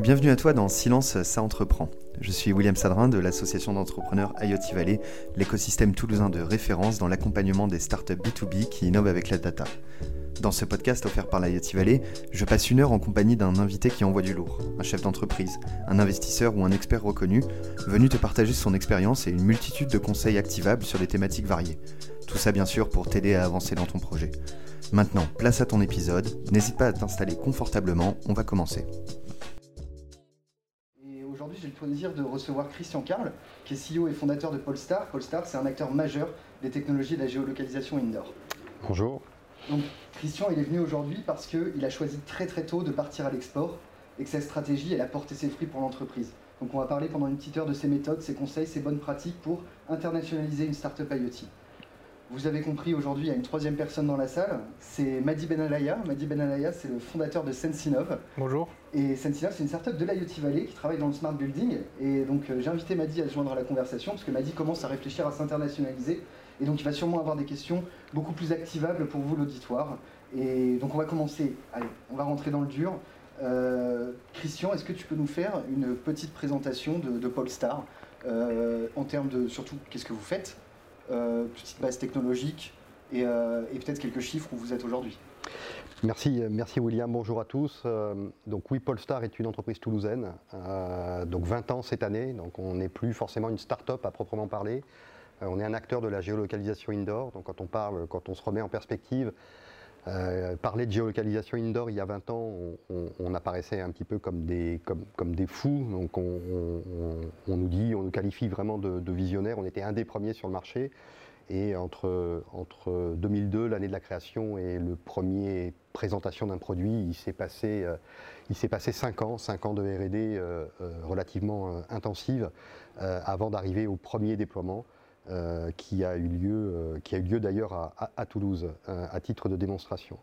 Bienvenue à toi dans Silence, ça entreprend. Je suis William Sadrin de l'association d'entrepreneurs IoT Valley, l'écosystème toulousain de référence dans l'accompagnement des startups B2B qui innovent avec la data. Dans ce podcast offert par l'IoT Valley, je passe une heure en compagnie d'un invité qui envoie du lourd, un chef d'entreprise, un investisseur ou un expert reconnu, venu te partager son expérience et une multitude de conseils activables sur des thématiques variées. Tout ça bien sûr pour t'aider à avancer dans ton projet. Maintenant, place à ton épisode, n'hésite pas à t'installer confortablement, on va commencer. Le plaisir de recevoir Christian Carl, qui est CEO et fondateur de Polestar. Polestar, c'est un acteur majeur des technologies de la géolocalisation indoor. Bonjour. Donc, Christian, il est venu aujourd'hui parce qu'il a choisi très très tôt de partir à l'export et que sa stratégie, elle a porté ses fruits pour l'entreprise. Donc, on va parler pendant une petite heure de ses méthodes, ses conseils, ses bonnes pratiques pour internationaliser une startup IoT. Vous avez compris, aujourd'hui, il y a une troisième personne dans la salle. C'est Madi Benalaya. Madi Benalaya, c'est le fondateur de Sensinov. Bonjour. Et Sensinov, c'est une startup de l'IoT Valley qui travaille dans le smart building. Et donc, euh, j'ai invité Madi à se joindre à la conversation parce que Madi commence à réfléchir à s'internationaliser. Et donc, il va sûrement avoir des questions beaucoup plus activables pour vous, l'auditoire. Et donc, on va commencer. Allez, on va rentrer dans le dur. Euh, Christian, est-ce que tu peux nous faire une petite présentation de, de Polestar euh, en termes de surtout qu'est-ce que vous faites petite base technologique et, euh, et peut-être quelques chiffres où vous êtes aujourd'hui. Merci, merci William, bonjour à tous. Euh, donc oui, Polestar est une entreprise toulousaine, euh, donc 20 ans cette année, donc on n'est plus forcément une start-up à proprement parler. Euh, on est un acteur de la géolocalisation indoor, donc quand on parle, quand on se remet en perspective, euh, parler de géolocalisation indoor il y a 20 ans, on, apparaissait un petit peu comme des, fous. Donc on, nous dit, on nous qualifie vraiment de, visionnaires. On était un des premiers sur le marché. Et entre, entre 2002, l'année de la création, et le premier présentation d'un produit, il s'est passé, euh, il s'est passé 5 ans, 5 ans de R&D euh, euh, relativement euh, intensive, euh, avant d'arriver au premier déploiement. Euh, qui a eu lieu, euh, qui a eu lieu d'ailleurs à, Toulouse, euh, à titre de démonstration.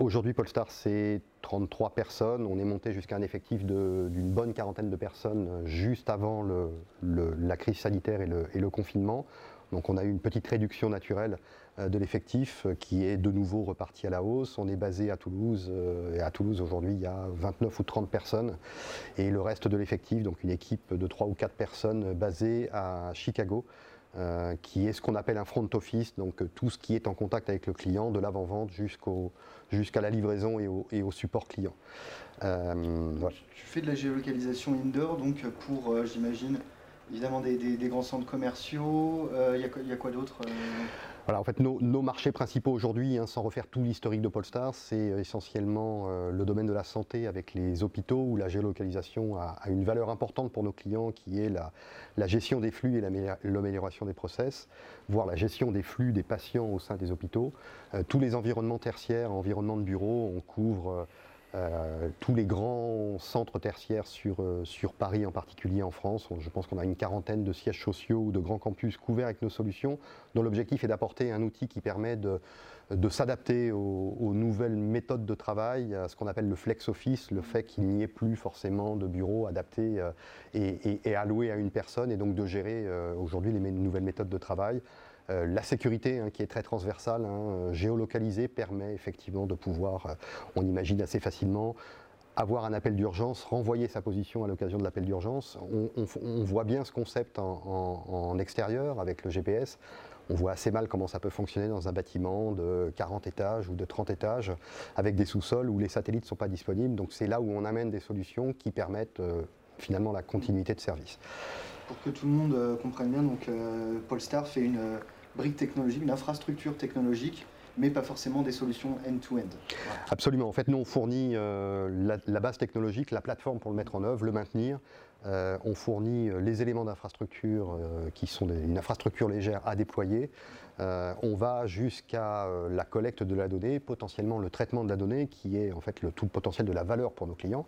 Aujourd'hui, Polestar, c'est 33 personnes. On est monté jusqu'à un effectif d'une bonne quarantaine de personnes juste avant la crise sanitaire et le, et le confinement. Donc on a eu une petite réduction naturelle de l'effectif qui est de nouveau reparti à la hausse. On est basé à Toulouse et à Toulouse aujourd'hui il y a 29 ou 30 personnes et le reste de l'effectif, donc une équipe de 3 ou 4 personnes basée à Chicago. Euh, qui est ce qu'on appelle un front office, donc euh, tout ce qui est en contact avec le client, de l'avant-vente jusqu'à la livraison et au, support client. Euh. Tu fais de la géolocalisation indoor, donc pour, j'imagine, évidemment des, grands centres commerciaux. Il y a quoi- d'autre Voilà, en fait, nos, nos marchés principaux aujourd'hui, hein, sans refaire tout l'historique de Polestar, c'est euh, essentiellement euh, le domaine de la santé avec les hôpitaux où la géolocalisation a, une valeur importante pour nos clients qui est la, la gestion des flux et l'amélioration- des process, voire la gestion des flux des patients au sein des hôpitaux. Euh, tous les environnements tertiaires, environnements de bureaux, on couvre euh, tous les grands centres tertiaires sur, euh, Paris en particulier en France. Je pense qu'on a une quarantaine de sièges sociaux ou de grands campus couverts avec nos solutions, dont l'objectif est d'apporter un outil qui permet de, s'adapter aux, nouvelles méthodes de travail, à ce qu'on appelle le flex office, le fait qu'il n'y ait plus forcément de bureau adapté euh, et, et- et alloué à une personne, et donc de gérer euh, aujourd'hui les nouvelles méthodes de travail. Euh, la sécurité, hein, qui est très transversale, hein, euh, géolocalisée, permet effectivement de pouvoir, euh, on imagine assez facilement, avoir un appel d'urgence, renvoyer sa position à l'occasion de l'appel d'urgence. On, voit bien ce concept en, extérieur avec le GPS. On voit assez mal comment ça peut fonctionner dans un bâtiment de 40 étages ou de 30 étages avec des sous-sols où les satellites ne sont pas disponibles. Donc c'est là où on amène des solutions qui permettent finalement la continuité de service. Pour que tout le monde comprenne bien, donc Polestar fait une brique technologique, une infrastructure technologique, mais pas forcément des solutions end-to-end. Absolument. En fait, nous, on fournit euh, la, base technologique, la plateforme pour le mettre en œuvre, le maintenir. Euh, on fournit euh, les éléments d'infrastructure qui sont une infrastructure légère à déployer. Euh, on va jusqu'à euh, la collecte de la donnée, potentiellement le traitement de la donnée, qui est en fait le, tout potentiel de la valeur pour nos clients.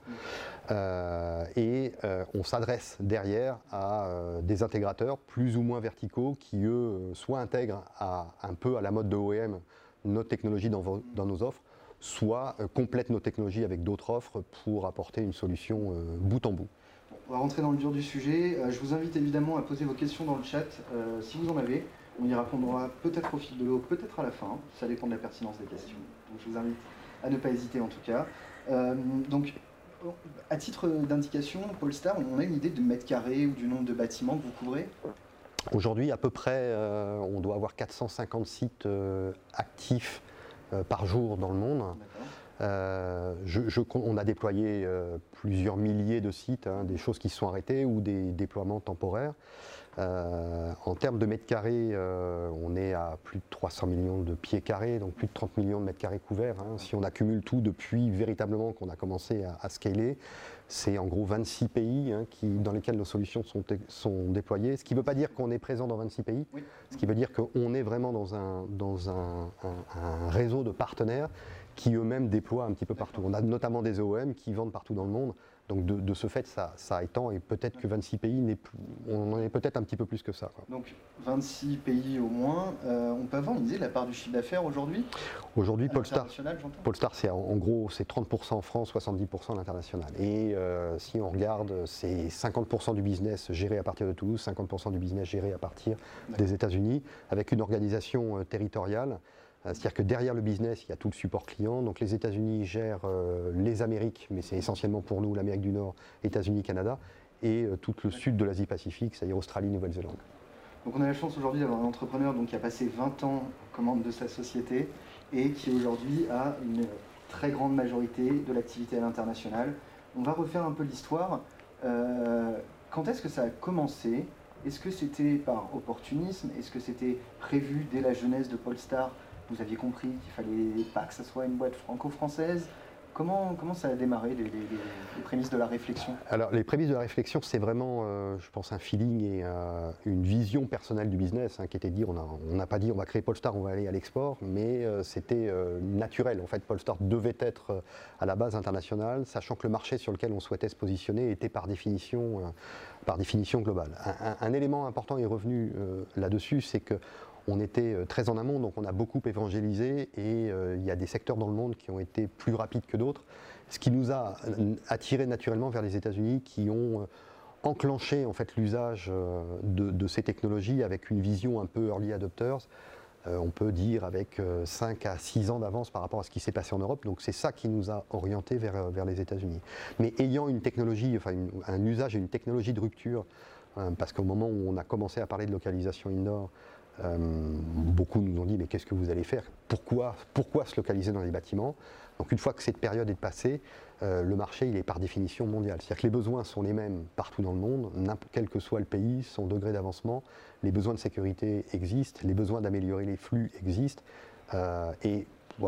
Euh, et on s'adresse derrière à des intégrateurs plus ou moins verticaux qui, eux, soit intègrent un peu à la mode de OEM notre technologie dans, dans nos offres, soit complètent nos technologies avec d'autres offres pour apporter une solution bout en bout. On va rentrer dans le dur du sujet. Je vous invite évidemment à poser vos questions dans le chat si vous en avez. On y répondra peut-être au fil de l'eau, peut-être à la fin. Ça dépend de la pertinence des questions. Donc je vous invite à ne pas hésiter en tout cas. Euh, donc à titre d'indication, Polestar, on a une idée de mètres carrés ou du nombre de bâtiments que vous couvrez? Aujourd'hui, à peu près, on doit avoir 450 sites actifs par jour dans le monde. on a déployé plusieurs milliers de sites, hein, des choses qui sont arrêtées ou des déploiements temporaires. Euh, en termes de mètres carrés, euh, on est à plus de 300 millions de pieds carrés, donc plus de 30 millions de mètres carrés couverts. Hein. Si on accumule tout depuis véritablement qu'on a commencé à, scaler, c'est en gros 26 pays hein, qui, dans lesquels nos solutions sont, sont déployées. Ce qui ne veut pas dire qu'on est présent dans 26 pays, ce qui veut dire qu'on est vraiment dans, un, dans un, réseau de partenaires qui eux-mêmes déploient un petit peu partout. On a notamment des OEM qui vendent partout dans le monde. Donc de, ce fait, ça, ça étend et peut-être que 26 pays, on en est peut-être un petit peu plus que ça. Donc 26 pays au moins. Euh, on peut avoir une idée de la part du chiffre d'affaires aujourd'hui? Aujourd'hui, Polestar, Polestar c'est en gros c'est 30% en France, 70% à l'international. Et euh, si on regarde, c'est 50% du business géré à partir de Toulouse, 50% du business géré à partir des États-Unis, avec une organisation euh, territoriale. Euh, c'est-à-dire que derrière le business, il y a tout le support client. Donc les États-Unis gèrent euh, les Amériques, mais c'est essentiellement pour nous l'Amérique du Nord, États-Unis, Canada, et euh, tout le sud de l'Asie-Pacifique, c'est-à-dire Australie, Nouvelle-Zélande. Donc on a la chance aujourd'hui d'avoir un entrepreneur qui a passé 20 ans commande de sa société et qui aujourd'hui a une très grande majorité de l'activité à l'international. On va refaire un peu l'histoire. quand est-ce que ça a commencé? Est-ce que c'était par opportunisme? Est-ce que c'était prévu dès la jeunesse de Polestar vous aviez compris qu'il fallait pas que ce soit une boîte franco-française Comment, ça a démarré, les, prémices de la réflexion? Alors, les prémices de la réflexion, c'est vraiment, euh, je pense, un feeling et euh, une vision personnelle du business, hein, qui était de dire, on n'a pas dit on va créer Polestar, on va aller à l'export, mais euh, c'était naturel. En fait, Polestar devait être à la base internationale, sachant que le marché sur lequel on souhaitait se positionner était par définition, par définition global. Un, un, élément important est revenu là-dessus, c'est que on était euh, très en amont, donc on a beaucoup évangélisé et euh, il y a des secteurs dans le monde qui ont été plus rapides que d'autres, ce qui nous a euh, attiré naturellement vers les États-Unis qui ont enclenché en fait l'usage de, ces technologies avec une vision un peu early adopters. on peut dire avec 5 à 6 ans d'avance par rapport à ce qui s'est passé en Europe. Donc c'est ça qui nous a orientés vers, les États-Unis. Mais ayant une technologie, un usage et une technologie de rupture, parce qu'au moment où on a commencé à parler de localisation indoor, euh, beaucoup nous ont dit mais qu'est-ce que vous allez faire? Pourquoi, se localiser dans les bâtiments? Donc une fois que cette période est passée, euh, le marché est par définition mondial. C'est-à-dire que les besoins sont les mêmes partout dans le monde, quel que soit le pays, son degré d'avancement, les besoins de sécurité existent, les besoins d'améliorer les flux existent. Euh,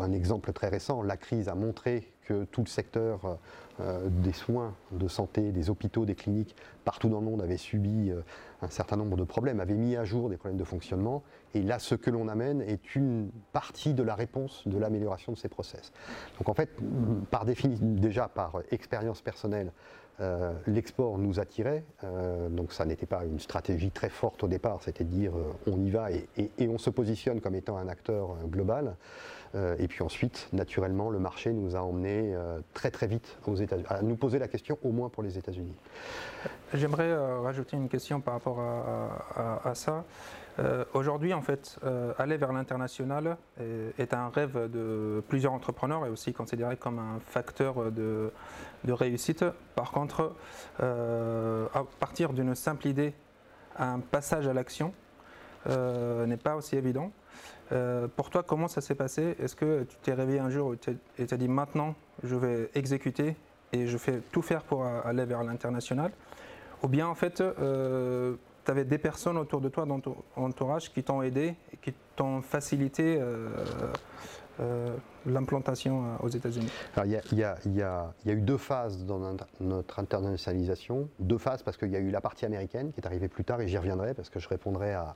un exemple très récent, la crise a montré que tout le secteur euh, des soins de santé, des hôpitaux, des cliniques, partout dans le monde avait subi euh, un certain nombre de problèmes, avait mis à jour des problèmes de fonctionnement. Et là, ce que l'on amène est une partie de la réponse de l'amélioration de ces process. Donc en fait, par déjà par expérience personnelle, euh, l'export nous attirait, donc ça n'était pas une stratégie très forte au départ, c'était de dire on y va et, on se positionne comme étant un acteur global. Et puis ensuite, naturellement, le marché nous a emmenés très très vite aux à nous poser la question au moins pour les États-Unis. J'aimerais euh, rajouter une question par rapport à, ça. Euh, aujourd'hui, en fait, euh, aller vers l'international est, un rêve de plusieurs entrepreneurs et aussi considéré comme un facteur de, de réussite. Par contre, à partir d'une simple idée, un passage à l'action n'est pas aussi évident. Pour toi, comment ça s'est passé? Est-ce que tu t'es réveillé un jour et tu as dit maintenant je vais exécuter et je fais tout faire pour aller vers l'international? Ou bien en fait, euh, tu avais des personnes autour de toi dans ton entourage qui t'ont aidé qui t'ont facilité euh, euh, l'implantation euh, aux États-Unis il y, a eu deux phases dans notre internationalisation. Deux phases parce qu'il y a eu la partie américaine qui est arrivée plus tard et j'y reviendrai parce que je répondrai à,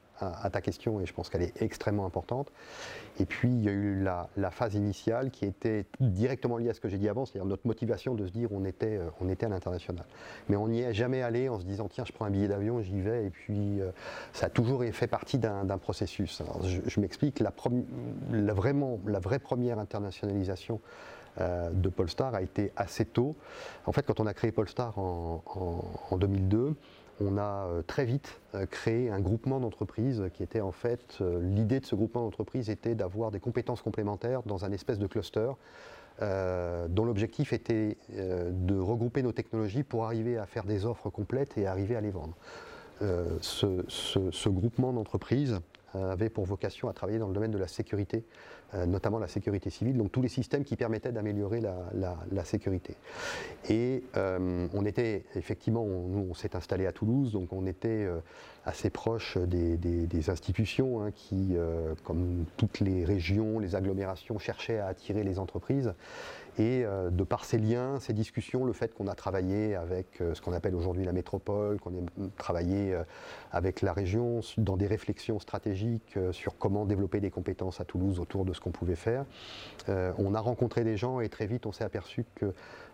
ta question et je pense qu'elle est extrêmement importante. Et puis il y a eu la, phase initiale qui était directement liée à ce que j'ai dit avant, c'est-à-dire notre motivation de se dire on était, euh, on était à l'international. Mais on n'y est jamais allé en se disant tiens je prends un billet d'avion, j'y vais et puis euh, ça a toujours fait partie d'un processus. je, m'explique, la, vraiment, la vraie première internationalisation internationalisation euh, de Polestar a été assez tôt. En fait, quand on a créé Polestar en, 2002, on a euh, très vite euh, créé un groupement d'entreprises qui était en fait, l'idée de ce groupement d'entreprises était d'avoir des compétences complémentaires dans un espèce de cluster dont l'objectif était de regrouper nos technologies pour arriver à faire des offres complètes et arriver à les vendre. ce, groupement d'entreprises avait pour vocation à travailler dans le domaine de la sécurité notamment la sécurité civile, donc tous les systèmes qui permettaient d'améliorer la, sécurité. Et euh, on était effectivement, on, s'est installé à Toulouse, donc on était euh, assez proche des, institutions hein, qui, comme toutes les régions, les agglomérations, cherchaient à attirer les entreprises. Et euh, de par ces liens, ces discussions, le fait qu'on a travaillé avec euh, ce qu'on appelle aujourd'hui la métropole, qu'on a travaillé euh, avec la région dans des réflexions stratégiques sur comment développer des compétences à Toulouse autour de qu'on pouvait faire, on a rencontré des gens et très vite on s'est aperçu que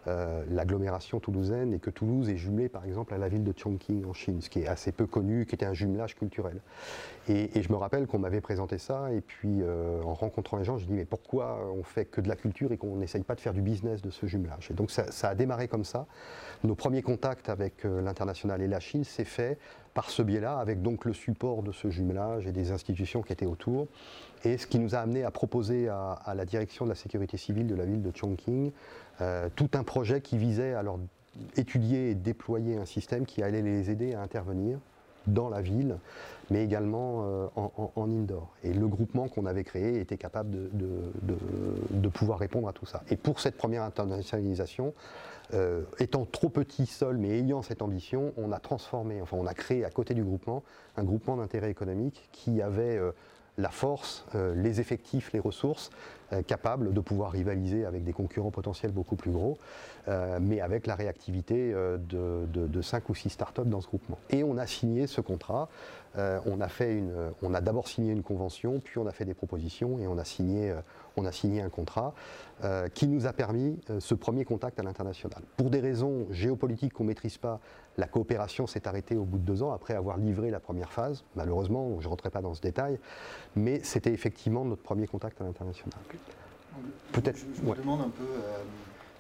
euh, l'agglomération toulousaine et que Toulouse est jumelée par exemple à la ville de Chongqing en Chine, ce qui est assez peu connu, qui était un jumelage culturel. Et, je me rappelle qu'on m'avait présenté ça et puis euh, en rencontrant les gens, je dis mais pourquoi on fait que de la culture et qu'on n'essaye pas de faire du business de ce jumelage? Et donc ça, a démarré comme ça. Nos premiers contacts avec euh, l'international et la Chine s'est fait par ce biais-là, avec donc le support de ce jumelage et des institutions qui étaient autour. Et ce qui nous a amené à proposer à, la direction de la sécurité civile de la ville de Chongqing euh, tout un projet qui visait à leur étudier et déployer un système qui allait les aider à intervenir dans la ville, mais également euh, en, indoor. Et le groupement qu'on avait créé était capable de, pouvoir répondre à tout ça. Et pour cette première internationalisation, euh, étant trop petit seul, mais ayant cette ambition, on a transformé, enfin on a créé à côté du groupement, un groupement d'intérêt économique qui avait la force, les effectifs, les ressources euh, capable de pouvoir rivaliser avec des concurrents potentiels beaucoup plus gros, euh, mais avec la réactivité euh, de, de, 5 ou 6 startups dans ce groupement. Et on a signé ce contrat, on a, fait une, on a d'abord signé une convention, puis on a fait des propositions et on a signé, on a signé un contrat qui nous a permis ce premier contact à l'international. Pour des raisons géopolitiques qu'on ne maîtrise pas, la coopération s'est arrêtée au bout de deux ans après avoir livré la première phase. Malheureusement, je ne rentrerai pas dans ce détail, mais c'était effectivement notre premier contact à l'international. Peut-être. Je, me demande un peu. Euh,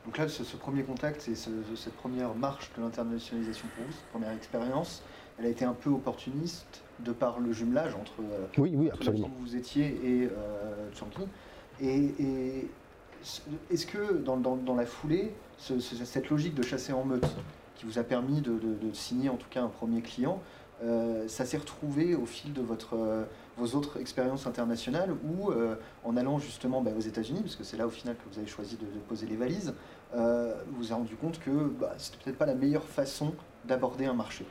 donc là, ce, premier contact et cette première marche de l'internationalisation pour vous, cette première expérience, elle a été un peu opportuniste de par le jumelage entre, euh, oui, oui, absolument. où vous étiez et euh, Et, est-ce que dans, dans, la foulée, cette logique de chasser en meute qui vous a permis de, signer en tout cas un premier client, euh, ça s'est retrouvé au fil de votre, euh, vos autres expériences internationales ou euh, en allant justement bah, aux États-Unis, parce que c'est là au final que vous avez choisi de, poser les valises, vous vous êtes rendu compte que bah, c'était peut-être pas la meilleure façon d'aborder un marché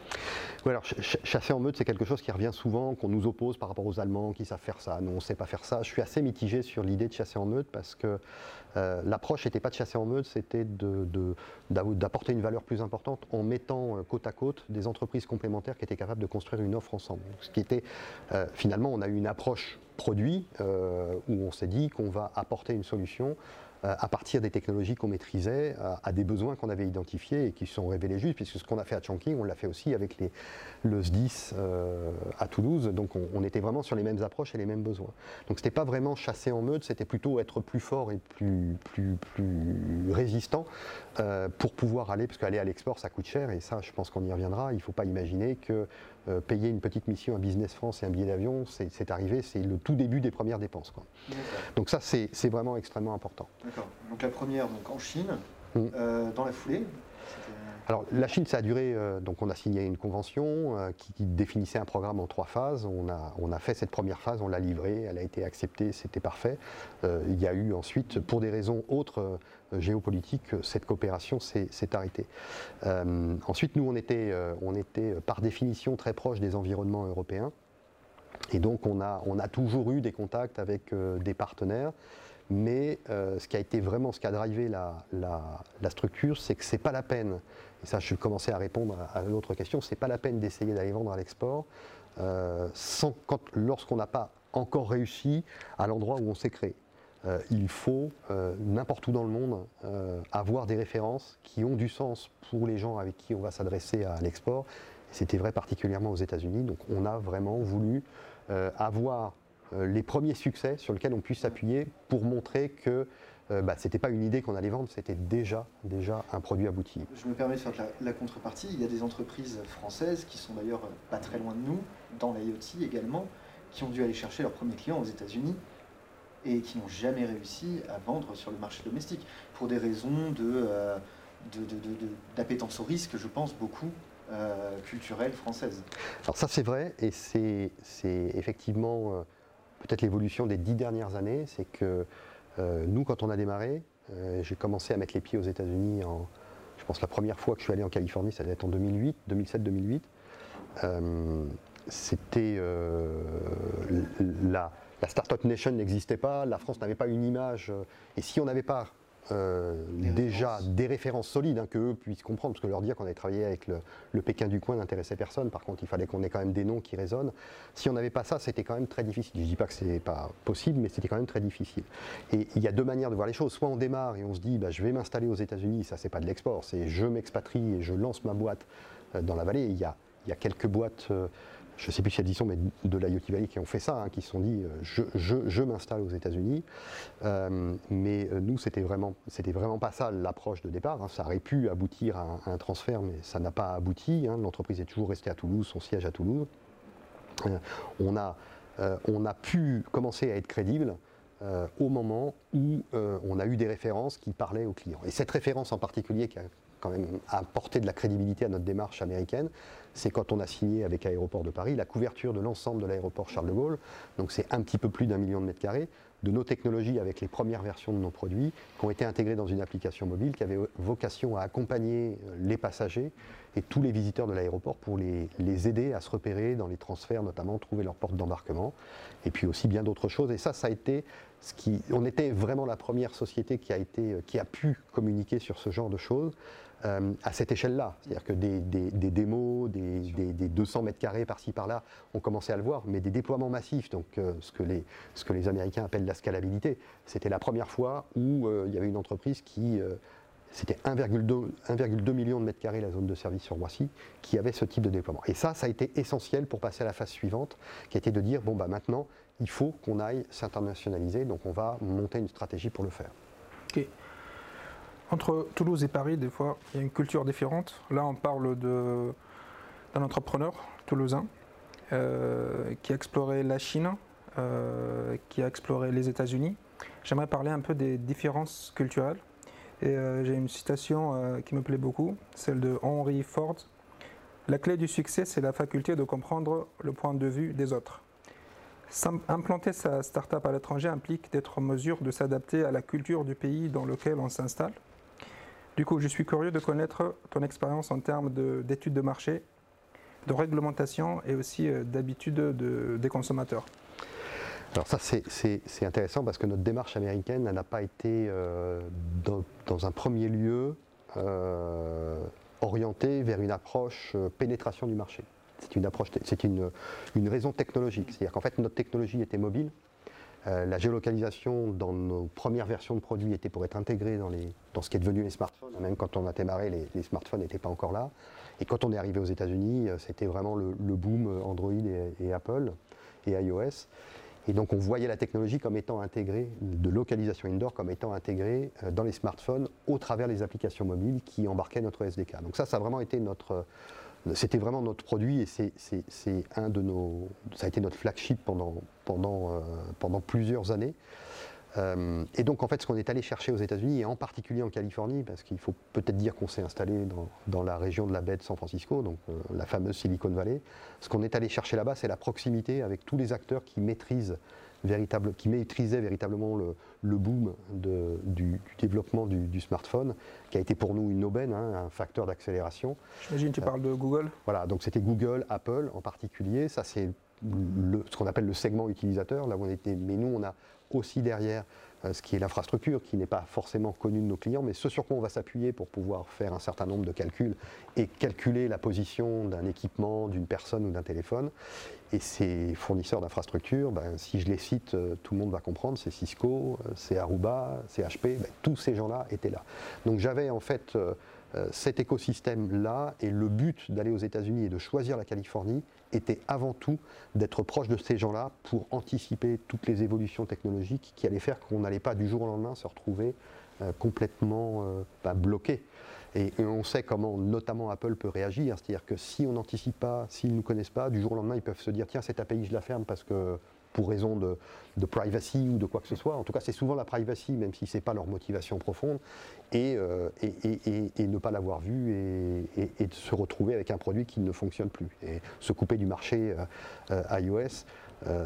alors chasser en meute, c'est quelque chose qui revient souvent, qu'on nous oppose par rapport aux Allemands qui savent faire ça. Nous, on ne sait pas faire ça. Je suis assez mitigé sur l'idée de chasser en meute parce que euh, l'approche n'était pas de chasser en meute, c'était d'apporter une valeur plus importante en mettant euh, côte à côte des entreprises complémentaires qui étaient capables de construire une offre ensemble. Ce qui était, euh, finalement, on a eu une approche produit où on s'est dit qu'on va apporter une solution à partir des technologies qu'on maîtrisait, à, des besoins qu'on avait identifiés et qui se sont révélés justes, puisque ce qu'on a fait à Chongqing, on l'a fait aussi avec les, le SDIS euh, à Toulouse, donc on, était vraiment sur les mêmes approches et les mêmes besoins. Donc c'était pas vraiment chasser en meute, c'était plutôt être plus fort et plus, plus, plus résistant euh, pour pouvoir aller, parce qu'aller à l'export ça coûte cher, et ça je pense qu'on y reviendra, il ne faut pas imaginer que euh, payer une petite mission à Business France et un billet d'avion, c'est arrivé, c'est le tout début des premières dépenses. Donc ça, c'est vraiment extrêmement important. D'accord. Donc la première donc en Chine, mmh. euh, dans la foulée alors la Chine, ça a duré, euh, donc on a signé une convention qui, définissait un programme en trois phases. On a, fait cette première phase, on l'a livrée, elle a été acceptée, c'était parfait. il y a eu ensuite, pour des raisons autres, euh, géopolitique, cette coopération s'est arrêtée. Euh, ensuite, nous, on était, euh, par définition très proche des environnements européens. Et donc, on a toujours eu des contacts avec des partenaires. Mais ce qui a été vraiment, ce qui a drivé la, structure, c'est que c'est pas la peine, et ça je commençais à répondre à, l'autre question, c'est pas la peine d'essayer d'aller vendre à l'export lorsqu'on n'a pas encore réussi à l'endroit où on s'est créé. Euh, il faut, euh, n'importe où dans le monde, euh, avoir des références qui ont du sens pour les gens avec qui on va s'adresser à l'export. C'était vrai particulièrement aux États-Unis. Donc on a vraiment voulu avoir les premiers succès sur lesquels on puisse s'appuyer pour montrer que bah, ce n'était pas une idée qu'on allait vendre, c'était déjà, déjà un produit abouti. Je me permets de faire la, contrepartie. Il y a des entreprises françaises qui sont d'ailleurs pas très loin de nous, dans l'IoT également, qui ont dû aller chercher leurs premiers clients aux États-Unis et qui n'ont jamais réussi à vendre sur le marché domestique pour des raisons de, d'appétence au risque, je pense, beaucoup culturelle française. Alors ça c'est vrai et c'est, effectivement peut-être l'évolution des dix dernières années, c'est que nous quand on a démarré, j'ai commencé à mettre les pieds aux États-Unis en, je pense la première fois que je suis allé en Californie, ça devait être en 2008, 2007-2008. Euh, c'était euh, la, la Startup Nation n'existait pas, la France n'avait pas une image. Euh, et si on n'avait pas euh, déjà des références solides hein, qu'eux puissent comprendre, parce que leur dire qu'on avait travaillé avec le, Pékin du coin n'intéressait personne, par contre il fallait qu'on ait quand même des noms qui résonnent. Si on n'avait pas ça, c'était quand même très difficile. Je ne dis pas que ce n'est pas possible, mais c'était quand même très difficile. Et il y a deux manières de voir les choses. Soit on démarre et on se dit bah, je vais m'installer aux États-Unis, ça c'est pas de l'export, c'est je m'expatrie et je lance ma boîte euh, dans la vallée. Il y a, il y a quelques boîtes euh, je ne sais plus si elles y sont, mais de l'IoT Valley qui ont fait ça, hein, qui se sont dit euh, je, m'installe aux États-Unis. Euh, mais euh, nous, c'était vraiment, vraiment pas ça l'approche de départ. Hein. Ça aurait pu aboutir à un, transfert, mais ça n'a pas abouti. Hein. L'entreprise est toujours restée à Toulouse, son siège à Toulouse. on, a, on a pu commencer à être crédible. au moment où on a eu des références qui parlaient aux clients. Et cette référence en particulier qui a quand même apporté de la crédibilité à notre démarche américaine, c'est quand on a signé avec Aéroport de Paris la couverture de l'ensemble de l'aéroport Charles de Gaulle. Donc c'est un petit peu plus d'un million de mètres carrés de nos technologies avec les premières versions de nos produits qui ont été intégrées dans une application mobile qui avait vocation à accompagner les passagers et tous les visiteurs de l'aéroport pour les, aider à se repérer dans les transferts, notamment trouver leur porte d'embarquement, et puis aussi bien d'autres choses. Et ça, ça a été ce qui, on était vraiment la première société qui a été, qui a pu communiquer sur ce genre de choses. Euh, à cette échelle-là. C'est-à-dire que des, démos, des, 200 mètres carrés par-ci par-là, on commençait à le voir, mais des déploiements massifs, donc euh, ce, que les, ce, que les, Américains appellent la scalabilité, c'était la première fois où euh, il y avait une entreprise qui, c'était 1,2 million de mètres carrés la zone de service sur Roissy, qui avait ce type de déploiement. Et ça, ça a été essentiel pour passer à la phase suivante, qui était de dire, bon, bah maintenant, il faut qu'on aille s'internationaliser, donc on va monter une stratégie pour le faire. Entre Toulouse et Paris, des fois, il y a une culture différente. Là, on parle d'un entrepreneur toulousain euh, qui a exploré la Chine, euh, qui a exploré les États-Unis. J'aimerais parler un peu des différences culturelles. Euh, j'ai une citation qui me plaît beaucoup, celle de Henry Ford. La clé du succès, c'est la faculté de comprendre le point de vue des autres. Implanter sa start-up à l'étranger implique d'être en mesure de s'adapter à la culture du pays dans lequel on s'installe du coup, je suis curieux de connaître ton expérience en termes d'études de, marché, de réglementation et aussi euh, d'habitude des consommateurs. Alors ça c'est intéressant parce que notre démarche américaine n'a pas été euh, dans, un premier lieu euh, orientée vers une approche pénétration du marché. C'est une approche, c'est une, une raison technologique. C'est-à-dire qu'en fait notre technologie était mobile, euh, la géolocalisation dans nos premières versions de produits était pour être intégrée dans, ce qui est devenu les smartphones. Même quand on a démarré, les, smartphones n'étaient pas encore là. Et quand on est arrivé aux États-Unis, euh, c'était vraiment le, boom Android et, Apple et iOS. Et donc on voyait la technologie comme étant intégrée, de localisation indoor comme étant intégrée euh, dans les smartphones au travers des applications mobiles qui embarquaient notre SDK. Donc ça, ça a vraiment été notre, c'était vraiment notre produit et c'est un de nos, ça a été notre flagship pendant, pendant, euh, pendant plusieurs années. Euh, et donc en fait ce qu'on est allé chercher aux États-Unis et en particulier en Californie, parce qu'il faut peut-être dire qu'on s'est installé dans, dans, la région de la baie de San Francisco, donc euh, la fameuse Silicon Valley, ce qu'on est allé chercher là-bas c'est la proximité avec tous les acteurs qui maîtrisent véritable, qui maîtrisait véritablement le, boom du, développement du, smartphone, qui a été pour nous une aubaine, hein, un facteur d'accélération. J'imagine que tu parles de Google Voilà, donc c'était Google, Apple en particulier. Ça, c'est ce qu'on appelle le segment utilisateur, là où on était. Mais nous, on a aussi derrière euh, ce qui est l'infrastructure, qui n'est pas forcément connue de nos clients, mais ce sur quoi on va s'appuyer pour pouvoir faire un certain nombre de calculs et calculer la position d'un équipement, d'une personne ou d'un téléphone. Et ces fournisseurs d'infrastructures, ben, si je les cite, euh, tout le monde va comprendre, c'est Cisco, euh, c'est Aruba, c'est HP, ben, tous ces gens-là étaient là. Donc j'avais en fait cet écosystème-là, et le but d'aller aux États-Unis et de choisir la Californie était avant tout d'être proche de ces gens-là pour anticiper toutes les évolutions technologiques qui allaient faire qu'on n'allait pas du jour au lendemain se retrouver euh, complètement euh, bah, bloqué. Et, on sait comment notamment Apple peut réagir, c'est-à-dire que si on n'anticipe pas, s'ils ne nous connaissent pas, du jour au lendemain ils peuvent se dire tiens cette API je la ferme parce que pour raison de, privacy ou de quoi que ce soit. En tout cas, c'est souvent la privacy, même si ce n'est pas leur motivation profonde, et, et, ne pas l'avoir vu et, de se retrouver avec un produit qui ne fonctionne plus. Et se couper du marché iOS,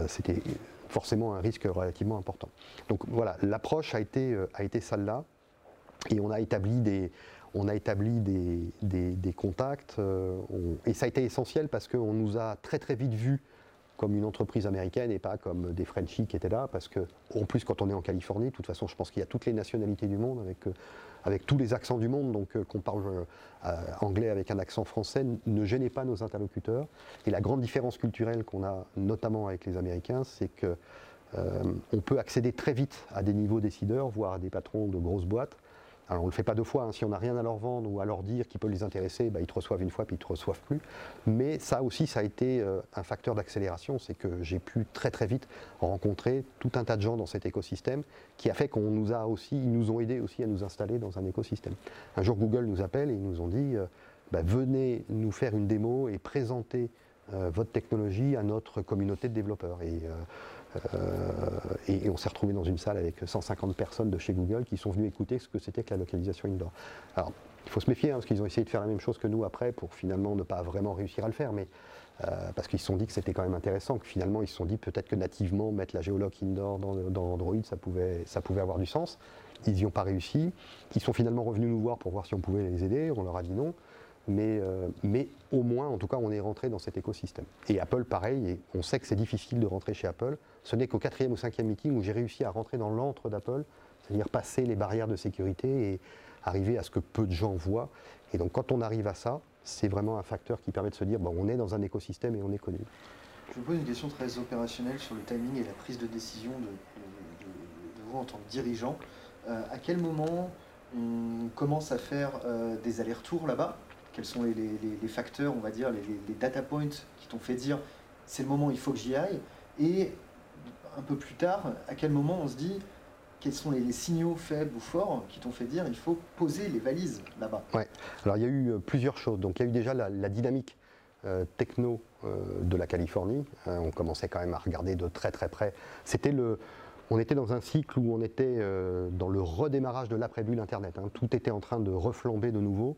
c'était forcément un risque relativement important. Donc voilà, l'approche a été, a été celle-là, et on a établi des, on a établi des, contacts euh, et ça a été essentiel parce qu'on nous a très très vite vus comme une entreprise américaine et pas comme des Frenchies qui étaient là parce que en plus quand on est en Californie, de toute façon je pense qu'il y a toutes les nationalités du monde avec, euh, tous les accents du monde, donc euh, qu'on parle anglais avec un accent français ne gênait pas nos interlocuteurs. Et la grande différence culturelle qu'on a notamment avec les Américains, c'est que on peut accéder très vite à des niveaux décideurs, voire à des patrons de grosses boîtes, alors on ne le fait pas deux fois, hein. si on n'a rien à leur vendre ou à leur dire qui peut les intéresser, bah, ils te reçoivent une fois puis ils ne te reçoivent plus. Mais ça aussi, ça a été euh, un facteur d'accélération, c'est que j'ai pu très très vite rencontrer tout un tas de gens dans cet écosystème qui a fait qu'on nous a aussi, ils nous ont aidés aussi à nous installer dans un écosystème. Un jour Google nous appelle et ils nous ont dit, euh, bah, venez nous faire une démo et présenter euh, votre technologie à notre communauté de développeurs. Et, on s'est retrouvé dans une salle avec 150 personnes de chez Google qui sont venues écouter ce que c'était que la localisation indoor. Alors, il faut se méfier, hein, parce qu'ils ont essayé de faire la même chose que nous après pour finalement ne pas vraiment réussir à le faire, mais euh, parce qu'ils se sont dit que c'était quand même intéressant, que finalement ils se sont dit peut-être que nativement mettre la géoloc indoor dans, dans, Android, ça pouvait, ça pouvait avoir du sens. Ils n'y ont pas réussi. Ils sont finalement revenus nous voir pour voir si on pouvait les aider. On leur a dit non mais, euh, mais au moins, en tout cas, on est rentré dans cet écosystème. Et Apple, pareil, on sait que c'est difficile de rentrer chez Apple. Ce n'est qu'au quatrième ou cinquième meeting où j'ai réussi à rentrer dans l'antre d'Apple, c'est-à-dire passer les barrières de sécurité et arriver à ce que peu de gens voient. Et donc, quand on arrive à ça, c'est vraiment un facteur qui permet de se dire, bon, on est dans un écosystème et on est connu. Je vous pose une question très opérationnelle sur le timing et la prise de décision de, vous en tant que dirigeant. Euh, à quel moment on commence à faire euh, des allers-retours là-bas? Quels sont les, facteurs, on va dire, les, data points qui t'ont fait dire c'est le moment, il faut que j'y aille Et un peu plus tard, à quel moment on se dit quels sont les, signaux faibles ou forts qui t'ont fait dire il faut poser les valises là-bas? Ouais, alors il y a eu euh, plusieurs choses. Donc il y a eu déjà la, dynamique euh, techno euh, de la Californie. on commençait quand même à regarder de très très près. C'était le. On était dans un cycle où on était dans le redémarrage de l'après-bulle Internet. Hein. Tout était en train de reflamber de nouveau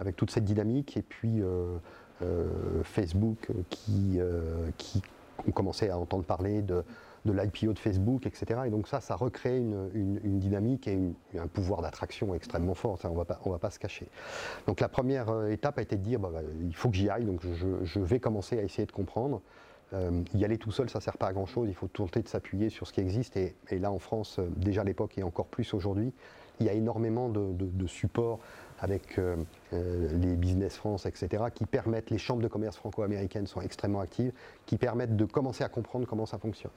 avec toute cette dynamique, et puis euh, euh, Facebook qui, euh, qui on commençait à entendre parler de, de l'IPO de Facebook, etc. Et donc ça, ça recrée une, une, dynamique et un pouvoir d'attraction extrêmement fort, on ne va pas se cacher. Donc la première étape a été de dire, bah, bah, il faut que j'y aille, donc je, vais commencer à essayer de comprendre. y aller tout seul, ça ne sert pas à grand-chose, il faut tenter de s'appuyer sur ce qui existe. Et, là, en France, déjà à l'époque et encore plus aujourd'hui, il y a énormément de, de supports avec euh, euh, les Business France, etc., qui permettent, les chambres de commerce franco-américaines sont extrêmement actives, qui permettent de commencer à comprendre comment ça fonctionne.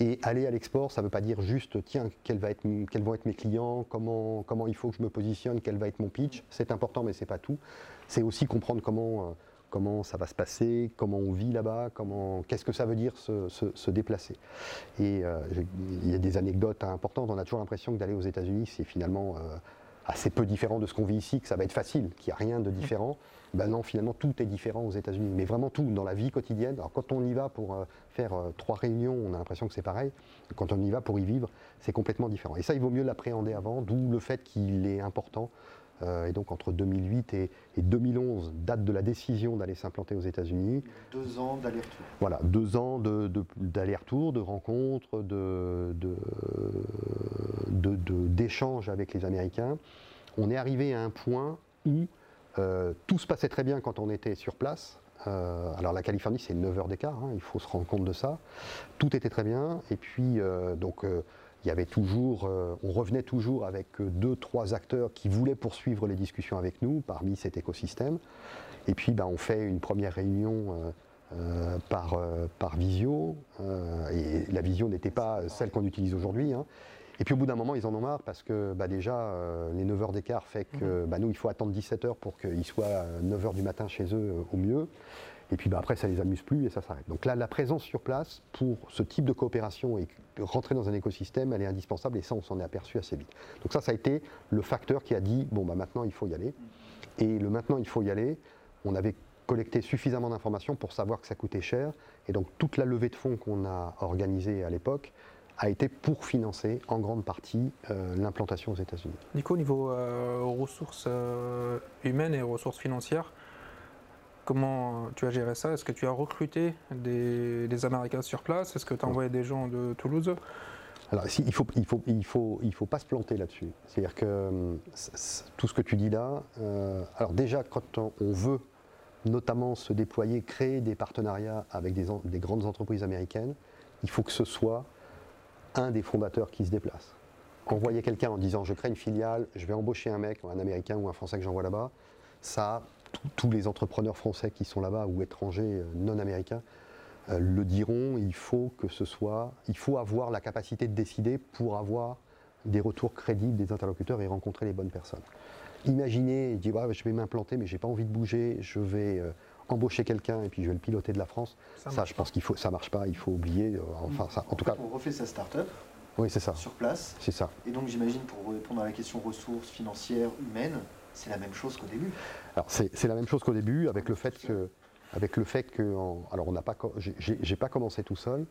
Et aller à l'export, ça ne veut pas dire juste, tiens, quels, vont être mes clients, comment, il faut que je me positionne, quel va être mon pitch. C'est important, mais ce n'est pas tout. C'est aussi comprendre comment... Euh, comment ça va se passer, comment on vit là-bas, comment, qu'est-ce que ça veut dire se, déplacer. Et il y a des anecdotes importantes. On a toujours l'impression que d'aller aux États-Unis, c'est finalement assez peu différent de ce qu'on vit ici, que ça va être facile, qu'il n'y a rien de différent. Ben non, finalement, tout est différent aux États-Unis, mais vraiment tout, dans la vie quotidienne. Alors quand on y va pour euh, faire euh, trois réunions, on a l'impression que c'est pareil. Quand on y va pour y vivre, c'est complètement différent. Et ça, il vaut mieux l'appréhender avant, d'où le fait qu'il est important et donc entre 2008 et, 2011, date de la décision d'aller s'implanter aux États-Unis. Deux ans d'aller-retour. Voilà, deux ans d'aller-retour, de, de rencontres, d'échanges avec les Américains. On est arrivé à un point où euh, tout se passait très bien quand on était sur place. Euh, alors la Californie, c'est 9 heures d'écart, hein, il faut se rendre compte de ça. Tout était très bien. Et puis, donc il y avait toujours, euh, on revenait toujours avec euh, deux, trois acteurs qui voulaient poursuivre les discussions avec nous parmi cet écosystème. Et puis, ben, on fait une première réunion euh, par, par visio. et la visio n'était pas celle qu'on utilise aujourd'hui. Hein. Et puis au bout d'un moment, ils en ont marre parce que bah, déjà, les 9 heures d'écart fait que bah, nous, il faut attendre 17 heures pour qu'ils soient 9 heures du matin chez eux au mieux. Et puis bah, après, ça les amuse plus et ça s'arrête. Donc là, la présence sur place pour ce type de coopération et rentrer dans un écosystème, elle est indispensable et ça, on s'en est aperçu assez vite. Donc ça, ça a été le facteur qui a dit bon, bah, maintenant, il faut y aller. Et le maintenant, il faut y aller, on avait collecté suffisamment d'informations pour savoir que ça coûtait cher. Et donc toute la levée de fonds qu'on a organisée à l'époque a été pour financer en grande partie euh, l'implantation aux États-Unis. Nico, au niveau euh, ressources euh, humaines et ressources financières, comment tu as géré ça? Est-ce que tu as recruté des, des Américains sur place? Est-ce que tu as envoyé des gens de Toulouse? Alors, il ne faut, il faut, il faut, il faut pas se planter là-dessus. C'est-à-dire que tout ce que tu dis là, alors déjà, quand on, veut notamment se déployer, créer des partenariats avec des, des, grandes entreprises américaines, il faut que ce soit un des fondateurs qui se déplace. Envoyer quelqu'un en disant je crée une filiale, je vais embaucher un mec, un américain ou un français que j'envoie là-bas, ça, tous les entrepreneurs français qui sont là-bas ou étrangers euh, non américains euh, le diront, il faut que ce soit, il faut avoir la capacité de décider pour avoir des retours crédibles des interlocuteurs et rencontrer les bonnes personnes. Imaginez, dire ouais, je vais m'implanter mais j'ai pas envie de bouger, je vais euh, embaucher quelqu'un et puis je vais le piloter de la France. Ça, je pense qu'il faut, ça marche pas, il faut oublier. Euh, enfin, ça, en, tout cas. On refait sa start-up. Oui, c'est ça. Sur place. C'est ça. Et donc j'imagine pour répondre à la question ressources financières, humaines, c'est la même chose qu'au début. Alors c'est la même chose qu'au début, avec le fait que, avec le fait que, alors on n'a pas, j'ai pas commencé tout seul,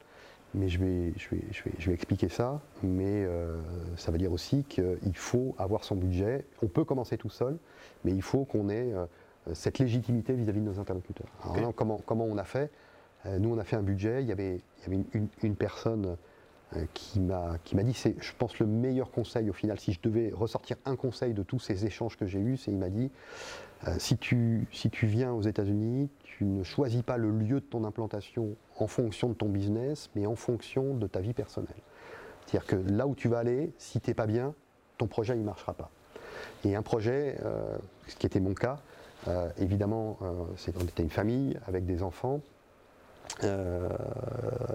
mais je vais, je vais, je vais, je vais expliquer ça. Mais euh, ça veut dire aussi qu'il faut avoir son budget. On peut commencer tout seul, mais il faut qu'on ait euh, cette légitimité vis-à-vis de nos interlocuteurs. Alors, comment, comment, on a fait? Euh, Nous, on a fait un budget. Il y avait, il y avait une, personne euh, qui m'a dit, c'est, je pense, le meilleur conseil au final. Si je devais ressortir un conseil de tous ces échanges que j'ai eus, c'est il m'a dit, si, tu, si tu viens aux États-Unis, tu ne choisis pas le lieu de ton implantation en fonction de ton business, mais en fonction de ta vie personnelle. C'est-à-dire que là où tu vas aller, si tu n'es pas bien, ton projet ne marchera pas. Et un projet, ce qui était mon cas, euh, évidemment, euh, on était une famille avec des enfants. Euh,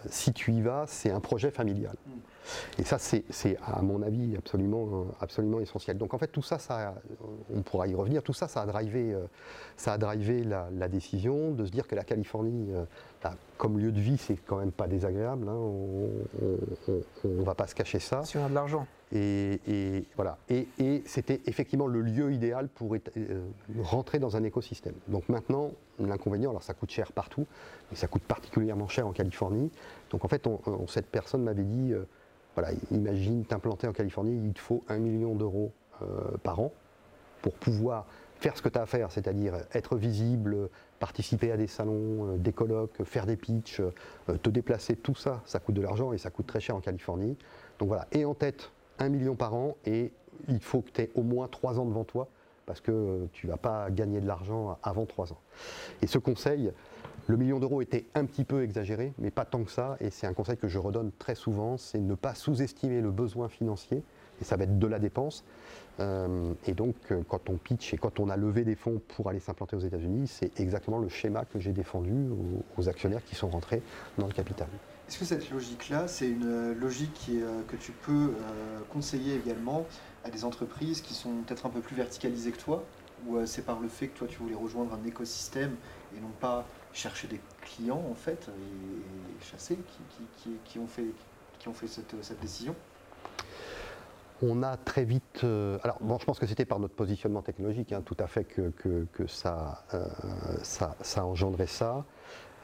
si tu y vas, c'est un projet familial. Et ça, c'est à mon avis absolument, absolument essentiel. Donc en fait, tout ça, ça, on pourra y revenir, tout ça, ça a drivé, ça a drivé la, décision de se dire que la Californie, comme lieu de vie, c'est quand même pas désagréable. Hein. on ne va pas se cacher ça. Si on a de l'argent. Et, voilà. Et, c'était effectivement le lieu idéal pour euh, rentrer dans un écosystème. Donc maintenant, l'inconvénient, alors ça coûte cher partout, mais ça coûte particulièrement cher en Californie. Donc en fait, cette personne m'avait dit, euh, voilà, imagine t'implanter en Californie, il te faut un million d'euros euh, par an pour pouvoir faire ce que tu as à faire, c'est-à-dire être visible, participer à des salons, des colloques, faire des pitchs, te déplacer, tout ça, ça coûte de l'argent et ça coûte très cher en Californie. Donc voilà, et en tête 1 million par an et il faut que tu aies au moins 3 ans devant toi parce que tu ne vas pas gagner de l'argent avant 3 ans. Et ce conseil, le million d'euros était un petit peu exagéré, mais pas tant que ça, et c'est un conseil que je redonne très souvent, c'est ne pas sous-estimer le besoin financier, et ça va être de la dépense. Euh, et donc, euh, quand on pitch et quand on a levé des fonds pour aller s'implanter aux États-Unis, c'est exactement le schéma que j'ai défendu aux actionnaires qui sont rentrés dans le capital. Est-ce que cette logique-là, c'est une euh, logique euh, que tu peux euh, conseiller également à des entreprises qui sont peut-être un peu plus verticalisées que toi? Ou c'est par le fait que toi, tu voulais rejoindre un écosystème et non pas chercher des clients, en fait, et, chasser, qui, ont fait, qui ont fait cette, décision? On a très vite. alors, bon, je pense que c'était par notre positionnement technologique, hein, tout à fait, que, ça, ça, ça, engendrait ça.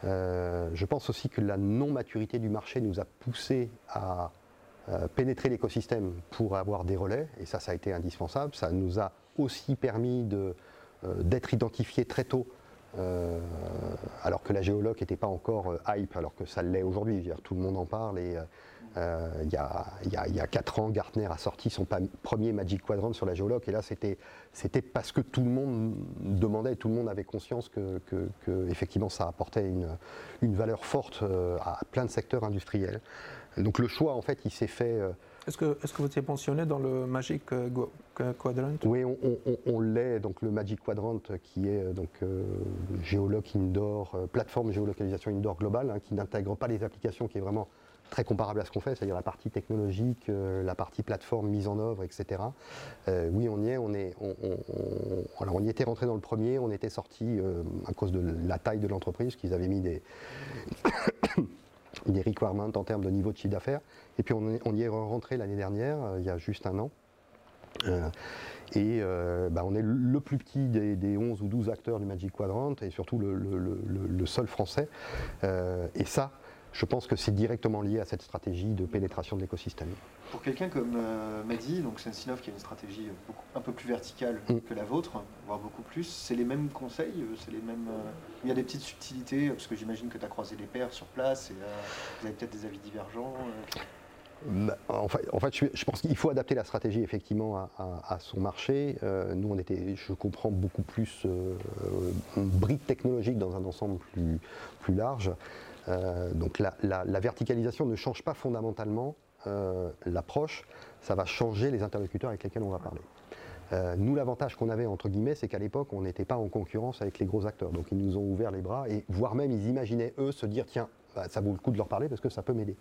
Euh, je pense aussi que la non-maturité du marché nous a poussé à euh, pénétrer l'écosystème pour avoir des relais, et ça, ça a été indispensable. Ça nous a aussi permis euh, d'être identifiés très tôt, alors que la géologue n'était pas encore hype, alors que ça l'est aujourd'hui. Tout le monde en parle et il, y a, il, y a, 4 ans, Gartner a sorti son premier Magic Quadrant sur la géologue, et là c'était, parce que tout le monde demandait, tout le monde avait conscience que, que, effectivement ça apportait une, une, valeur forte euh, à plein de secteurs industriels. Donc le choix en fait il s'est fait. Euh, est-ce que, vous êtes mentionné dans le Magic Quadrant? Oui, on, on, l'est. Donc le Magic Quadrant, qui est donc géologue indoor, plateforme géolocalisation indoor globale, hein, qui n'intègre pas les applications, qui est vraiment très comparable à ce qu'on fait, c'est-à-dire la partie technologique, euh, la partie plateforme mise en œuvre, etc. Euh, oui, on y est, on, est alors on y était rentré dans le premier, on était sorti euh, à cause de la taille de l'entreprise, qu'ils avaient mis des, des requirements en termes de niveau de chiffre d'affaires, et puis on, y est rentré l'année dernière, il y a juste un an. et bah, on est le plus petit des, 11 ou 12 acteurs du Magic Quadrant et surtout le, seul français. et ça, je pense que c'est directement lié à cette stratégie de pénétration de l'écosystème. Pour quelqu'un comme euh, Madi, donc Sensinov qui a une stratégie un peu plus verticale mm. que la vôtre, voire beaucoup plus, c'est les mêmes conseils, euh, c'est les mêmes. Euh, il y a des petites subtilités parce que j'imagine que tu as croisé des pairs sur place et vous avez peut-être des avis divergents. Bah, en fait, en fait, je, pense qu'il faut adapter la stratégie effectivement à, son marché. nous, on était, je comprends, beaucoup plus une brique technologique dans un ensemble plus, plus large. Euh, donc la, verticalisation ne change pas fondamentalement euh, l'approche, ça va changer les interlocuteurs avec lesquels on va parler. Euh, nous, l'avantage qu'on avait, entre guillemets, c'est qu'à l'époque, on n'était pas en concurrence avec les gros acteurs. Donc, ils nous ont ouvert les bras et voire même, ils imaginaient, eux, se dire tiens, bah, ça vaut le coup de leur parler parce que ça peut m'aider.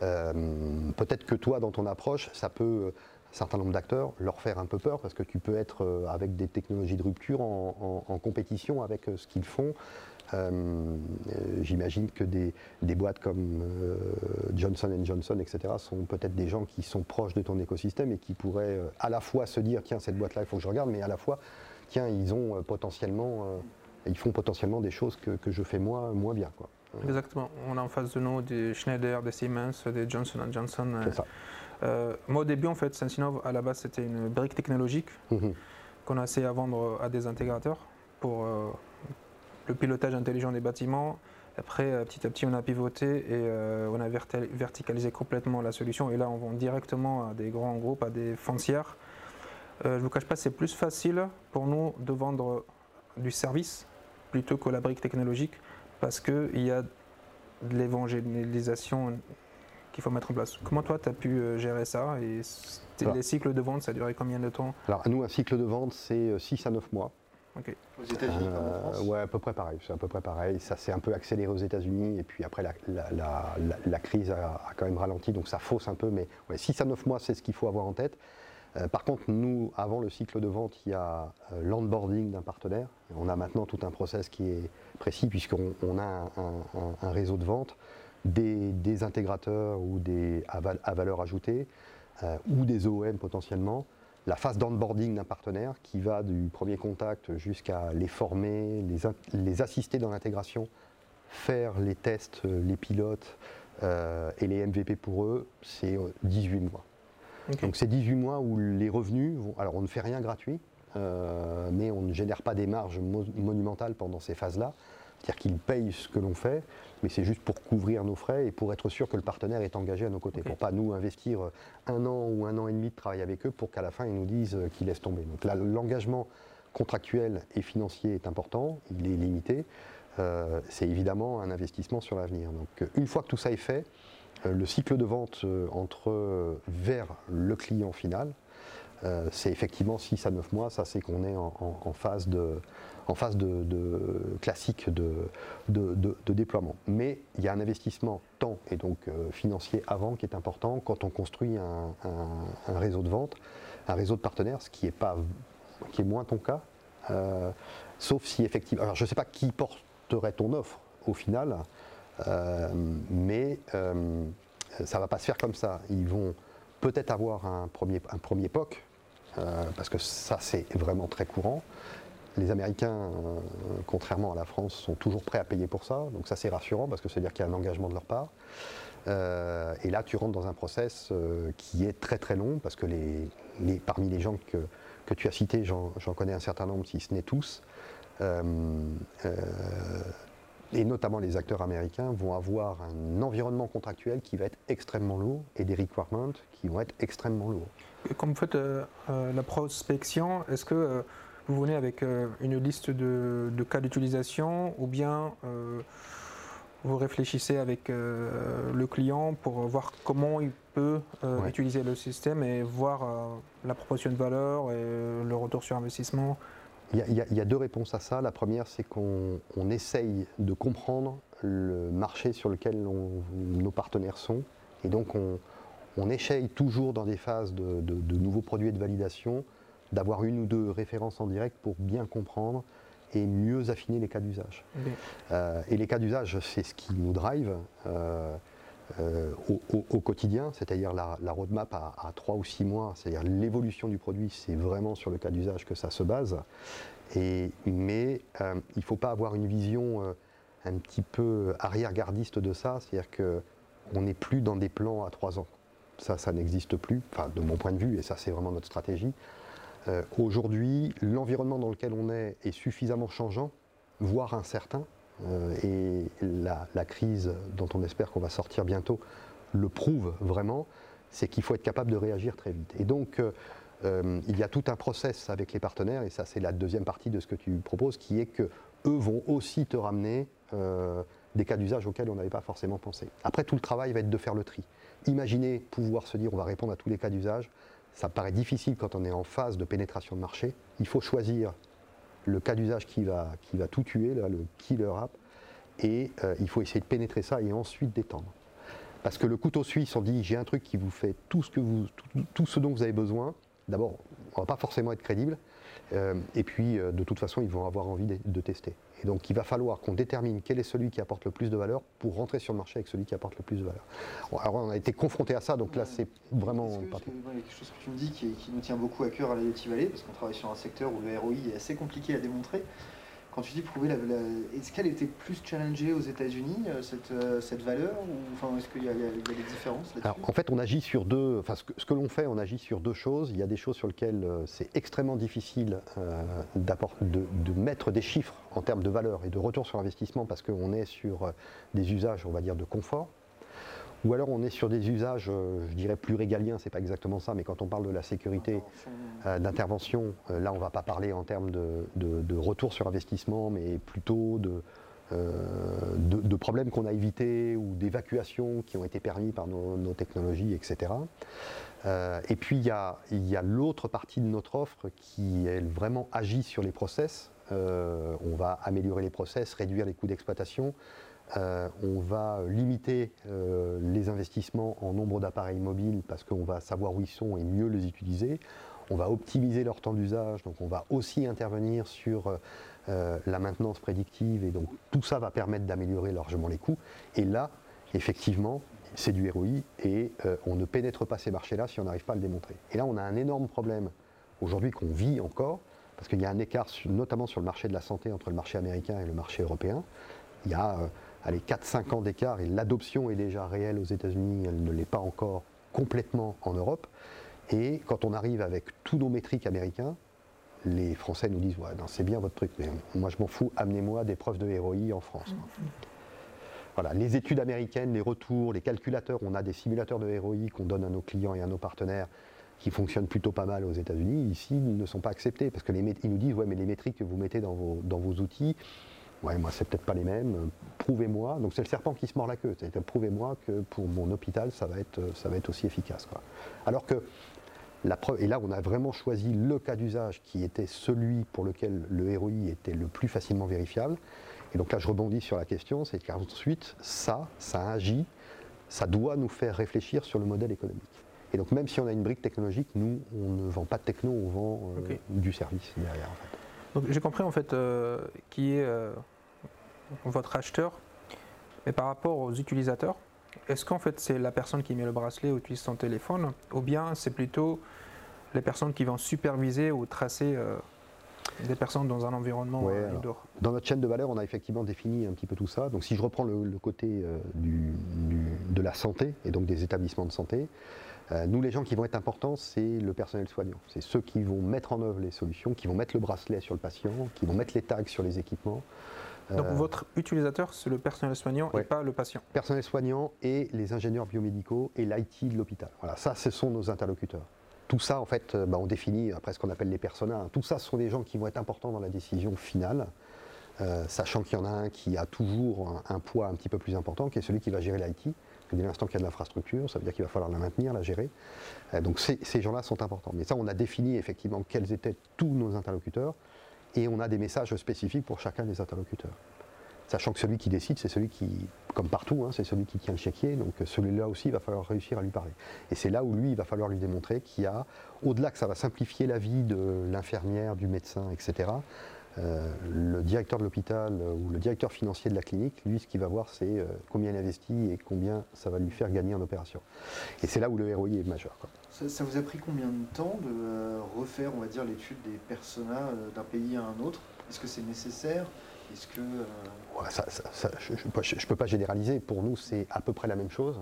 Peut-être que toi, dans ton approche, ça peut, un certain nombre d'acteurs, leur faire un peu peur parce que tu peux être avec des technologies de rupture en compétition avec ce qu'ils font. Euh, euh, j'imagine que des, boîtes comme euh, Johnson Johnson, etc., sont peut-être des gens qui sont proches de ton écosystème et qui pourraient à la fois se dire tiens, cette boîte-là, il faut que je regarde, mais à la fois, tiens, ils ont potentiellement, ils font potentiellement des choses que, je fais moi moins bien. Quoi. Exactement. On a en face de nous des Schneider, des Siemens, des Johnson Johnson. Moi, au début, en fait, Sensinov, à la base, c'était une brique technologique mhm. qu'on a essayé à vendre à des intégrateurs pour le pilotage intelligent des bâtiments. Après, euh, petit à petit, on a pivoté et euh, on a verticalisé complètement la solution. Et là, on vend directement à des grands groupes, à des foncières. Euh, je ne vous cache pas, c'est plus facile pour nous de vendre du service plutôt que la brique technologique parce qu'il y a de l'évangélisation qu'il faut mettre en place. Comment toi, tu as pu gérer ça et les cycles de vente, ça a duré combien de temps? Alors, nous, un cycle de vente, c'est 6 à 9 mois. Aux États-Unis en France Ouais, à peu près pareil. C'est à peu près pareil. Ça s'est un peu accéléré aux États-Unis et puis après la, crise a, quand même ralenti, donc ça fausse un peu. Mais ouais, 6 à 9 mois, c'est ce qu'il faut avoir en tête. Euh, par contre, nous, avant le cycle de vente, il y a euh, l'onboarding d'un partenaire. On a maintenant tout un process qui est précis puisqu'on a un, réseau de vente, des, intégrateurs ou des à, valeur ajoutée euh, ou des OEM potentiellement la phase d'onboarding d'un partenaire qui va du premier contact jusqu'à les former, les, assister dans l'intégration, faire les tests, euh, les pilotes euh, et les MVP pour eux, c'est 18 euh, mois. Donc c'est 18 mois où les revenus, vont, alors on ne fait rien gratuit, mais on ne génère pas des marges monumentales pendant ces phases-là. C'est-à-dire qu'ils payent ce que l'on fait, mais c'est juste pour couvrir nos frais et pour être sûr que le partenaire est engagé à nos côtés. Pour pas nous investir un an ou un an et demi de travail avec eux pour qu'à la fin ils nous disent qu'ils laissent tomber. Donc là, l'engagement contractuel et financier est important, il est limité. Euh, c'est évidemment un investissement sur l'avenir. Donc une fois que tout ça est fait, euh, le cycle de vente euh, entre vers le client final, c'est effectivement 6 à 9 mois, ça c'est qu'on est en phase de, classique de, déploiement. Mais il y a un investissement temps et donc euh, financier avant qui est important quand on construit un, réseau de vente, un réseau de partenaires, ce qui est, pas, moins ton cas. Euh, sauf si effectivement. Alors je ne sais pas qui porterait ton offre au final, euh, mais ça ne va pas se faire comme ça. Ils vont peut-être avoir un premier POC, parce que ça c'est vraiment très courant les Américains, euh, contrairement à la France, sont toujours prêts à payer pour ça. Donc ça c'est rassurant parce que c'est-à-dire qu'il y a un engagement de leur part. Euh, et là tu rentres dans un process euh, qui est très très long parce que parmi les gens que, tu as cités, j'en connais un certain nombre, si ce n'est tous, et notamment les acteurs américains, vont avoir un environnement contractuel qui va être extrêmement lourd et des requirements qui vont être extrêmement lourds. Comme vous faites la prospection, est-ce que vous venez avec euh, une liste de, cas d'utilisation ou bien euh, vous réfléchissez avec euh, le client pour voir comment il peut utiliser le système et voir la proportion de valeur et le retour sur investissement? Il y, a, deux réponses à ça. La première, c'est qu'on essaye de comprendre le marché sur lequel nos partenaires sont. Et donc, on, on essaye toujours dans des phases de, de nouveaux produits et de validation d'avoir une ou deux références en direct pour bien comprendre et mieux affiner les cas d'usage. Euh, et les cas d'usage, c'est ce qui nous drive. Euh, au, quotidien, c'est-à-dire la, roadmap à, 3 ou 6 mois, c'est-à-dire l'évolution du produit, c'est vraiment sur le cas d'usage que ça se base. Et, mais il ne faut pas avoir une vision un petit peu arrière-gardiste de ça, c'est-à-dire qu'on n'est plus dans des plans à 3 ans. Ça, ça n'existe plus, enfin, de mon point de vue, et ça c'est vraiment notre stratégie. Euh, aujourd'hui, l'environnement dans lequel on est est suffisamment changeant, voire incertain, euh, et la, crise dont on espère qu'on va sortir bientôt le prouve vraiment, c'est qu'il faut être capable de réagir très vite. Et donc, euh, il y a tout un process avec les partenaires, et ça c'est la deuxième partie de ce que tu proposes, qui est que eux vont aussi te ramener des cas d'usage auxquels on n'avait pas forcément pensé. Après, tout le travail va être de faire le tri. Imaginez pouvoir se dire on va répondre à tous les cas d'usage. Ça paraît difficile quand on est en phase de pénétration de marché. Il faut choisir le cas d'usage qui va, tout tuer, le killer app, et euh, il faut essayer de pénétrer ça et ensuite d'étendre. Parce que le couteau suisse, on dit j'ai un truc qui vous fait tout, ce dont vous avez besoin. D'abord, on ne va pas forcément être crédible, euh, et puis euh, de toute façon, ils vont avoir envie de tester. Et donc il va falloir qu'on détermine quel est celui qui apporte le plus de valeur pour rentrer sur le marché avec celui qui apporte le plus de valeur. alors on a été confronté à ça, donc là c'est vraiment... il y a quelque chose que tu me dis qui, nous tient beaucoup à cœur à l'IoT Valley, parce qu'on travaille sur un secteur où le ROI est assez compliqué à démontrer. Quand tu dis prouver la, est-ce qu'elle était plus challengée aux États-Unis euh, cette, euh, cette, valeur ou enfin est-ce qu'il y, a des différences En fait, on agit sur deux. Enfin, ce que, l'on fait, on agit sur deux choses. Il y a des choses sur lesquelles euh, c'est extrêmement difficile de, de, mettre des chiffres en termes de valeur et de retour sur investissement parce qu'on est sur des usages, on va dire, de confort. Ou alors on est sur des usages, euh, je dirais plus régaliens, c'est pas exactement ça, mais quand on parle de la sécurité euh, d'intervention, euh, là on va pas parler en termes de, retour sur investissement, mais plutôt de, problèmes qu'on a évités ou d'évacuations qui ont été permis par nos, technologies, etc. et puis il y a l'autre partie de notre offre qui elle vraiment agit sur les process. on va améliorer les process, réduire les coûts d'exploitation, euh, on va limiter euh, les investissements en nombre d'appareils mobiles parce qu'on va savoir où ils sont et mieux les utiliser. On va optimiser leur temps d'usage, donc on va aussi intervenir sur euh, la maintenance prédictive et donc tout ça va permettre d'améliorer largement les coûts. Et là, effectivement, c'est du ROI et on ne pénètre pas ces marchés-là si on n'arrive pas à le démontrer. Et là, on a un énorme problème aujourd'hui qu'on vit encore parce qu'il y a un écart, notamment sur le marché de la santé, entre le marché américain et le marché européen. Il y a allez, 4-5 ans d'écart et l'adoption est déjà réelle aux États-Unis, elle ne l'est pas encore complètement en Europe. Et quand on arrive avec tous nos métriques américains, les Français nous disent c'est bien votre truc, mais moi je m'en fous, amenez-moi des preuves de ROI en France. Voilà, les études américaines, les retours, les calculateurs, on a des simulateurs de ROI qu'on donne à nos clients et à nos partenaires qui fonctionnent plutôt pas mal aux États-Unis. Ici, ils ne sont pas acceptés parce que les, ils nous disent ouais, mais les métriques que vous mettez dans vos outils, Ouais, moi, c'est peut-être pas les mêmes. Prouvez-moi. Donc, c'est le serpent qui se mord la queue. C'est-à-dire, prouvez-moi que pour mon hôpital, ça va être, ça va être aussi efficace. Quoi. Alors que, la preuve, et là, on a vraiment choisi le cas d'usage qui était celui pour lequel le ROI était le plus facilement vérifiable. Et donc là, je rebondis sur la question c'est qu'ensuite, ça, ça agit, ça doit nous faire réfléchir sur le modèle économique. Et donc, même si on a une brique technologique, nous, on ne vend pas de techno, on vend euh, du service derrière. En fait j'ai compris en fait euh, qui est euh, votre acheteur, mais par rapport aux utilisateurs, est-ce qu'en fait c'est la personne qui met le bracelet ou utilise son téléphone, ou bien c'est plutôt les personnes qui vont superviser ou tracer euh, des personnes dans un environnement indoor? Dans notre chaîne de valeur, on a effectivement défini un petit peu tout ça. Donc si je reprends le, côté de la santé et donc des établissements de santé, nous, les gens qui vont être importants, c'est le personnel soignant. C'est ceux qui vont mettre en œuvre les solutions, qui vont mettre le bracelet sur le patient, qui vont mettre les tags sur les équipements. Donc euh, votre utilisateur, c'est le personnel soignant et pas le patient Personnel soignant et les ingénieurs biomédicaux et l'IT de l'hôpital. Voilà, ça, ce sont nos interlocuteurs. Tout ça, en fait, euh, bah, on définit après ce qu'on appelle les personas. Tout ça, ce sont des gens qui vont être importants dans la décision finale. sachant qu'il y en a un qui a toujours un, un, poids un petit peu plus important, qui est celui qui va gérer l'IT dès l'instant qu'il y a de l'infrastructure, ça veut dire qu'il va falloir la maintenir, la gérer. Euh, donc ces, gens-là sont importants. Mais ça, on a défini effectivement quels étaient tous nos interlocuteurs et on a des messages spécifiques pour chacun des interlocuteurs. Sachant que celui qui décide, c'est celui qui, comme partout, hein, c'est celui qui tient le chéquier, donc celui-là aussi, il va falloir réussir à lui parler. Et c'est là où lui, il va falloir lui démontrer qu'il y a, au-delà que ça va simplifier la vie de l'infirmière, du médecin, etc., Euh, le directeur de l'hôpital euh, ou le directeur financier de la clinique, lui, ce qu'il va voir, c'est combien il investit et combien ça va lui faire gagner en opération. Et c'est là où le ROI est majeur. Ça, vous a pris combien de temps de refaire, on va dire, l'étude des personas d'un pays à un autre? Est-ce que c'est nécessaire? Est-ce que je ne peux pas généraliser. Pour nous, c'est à peu près la même chose.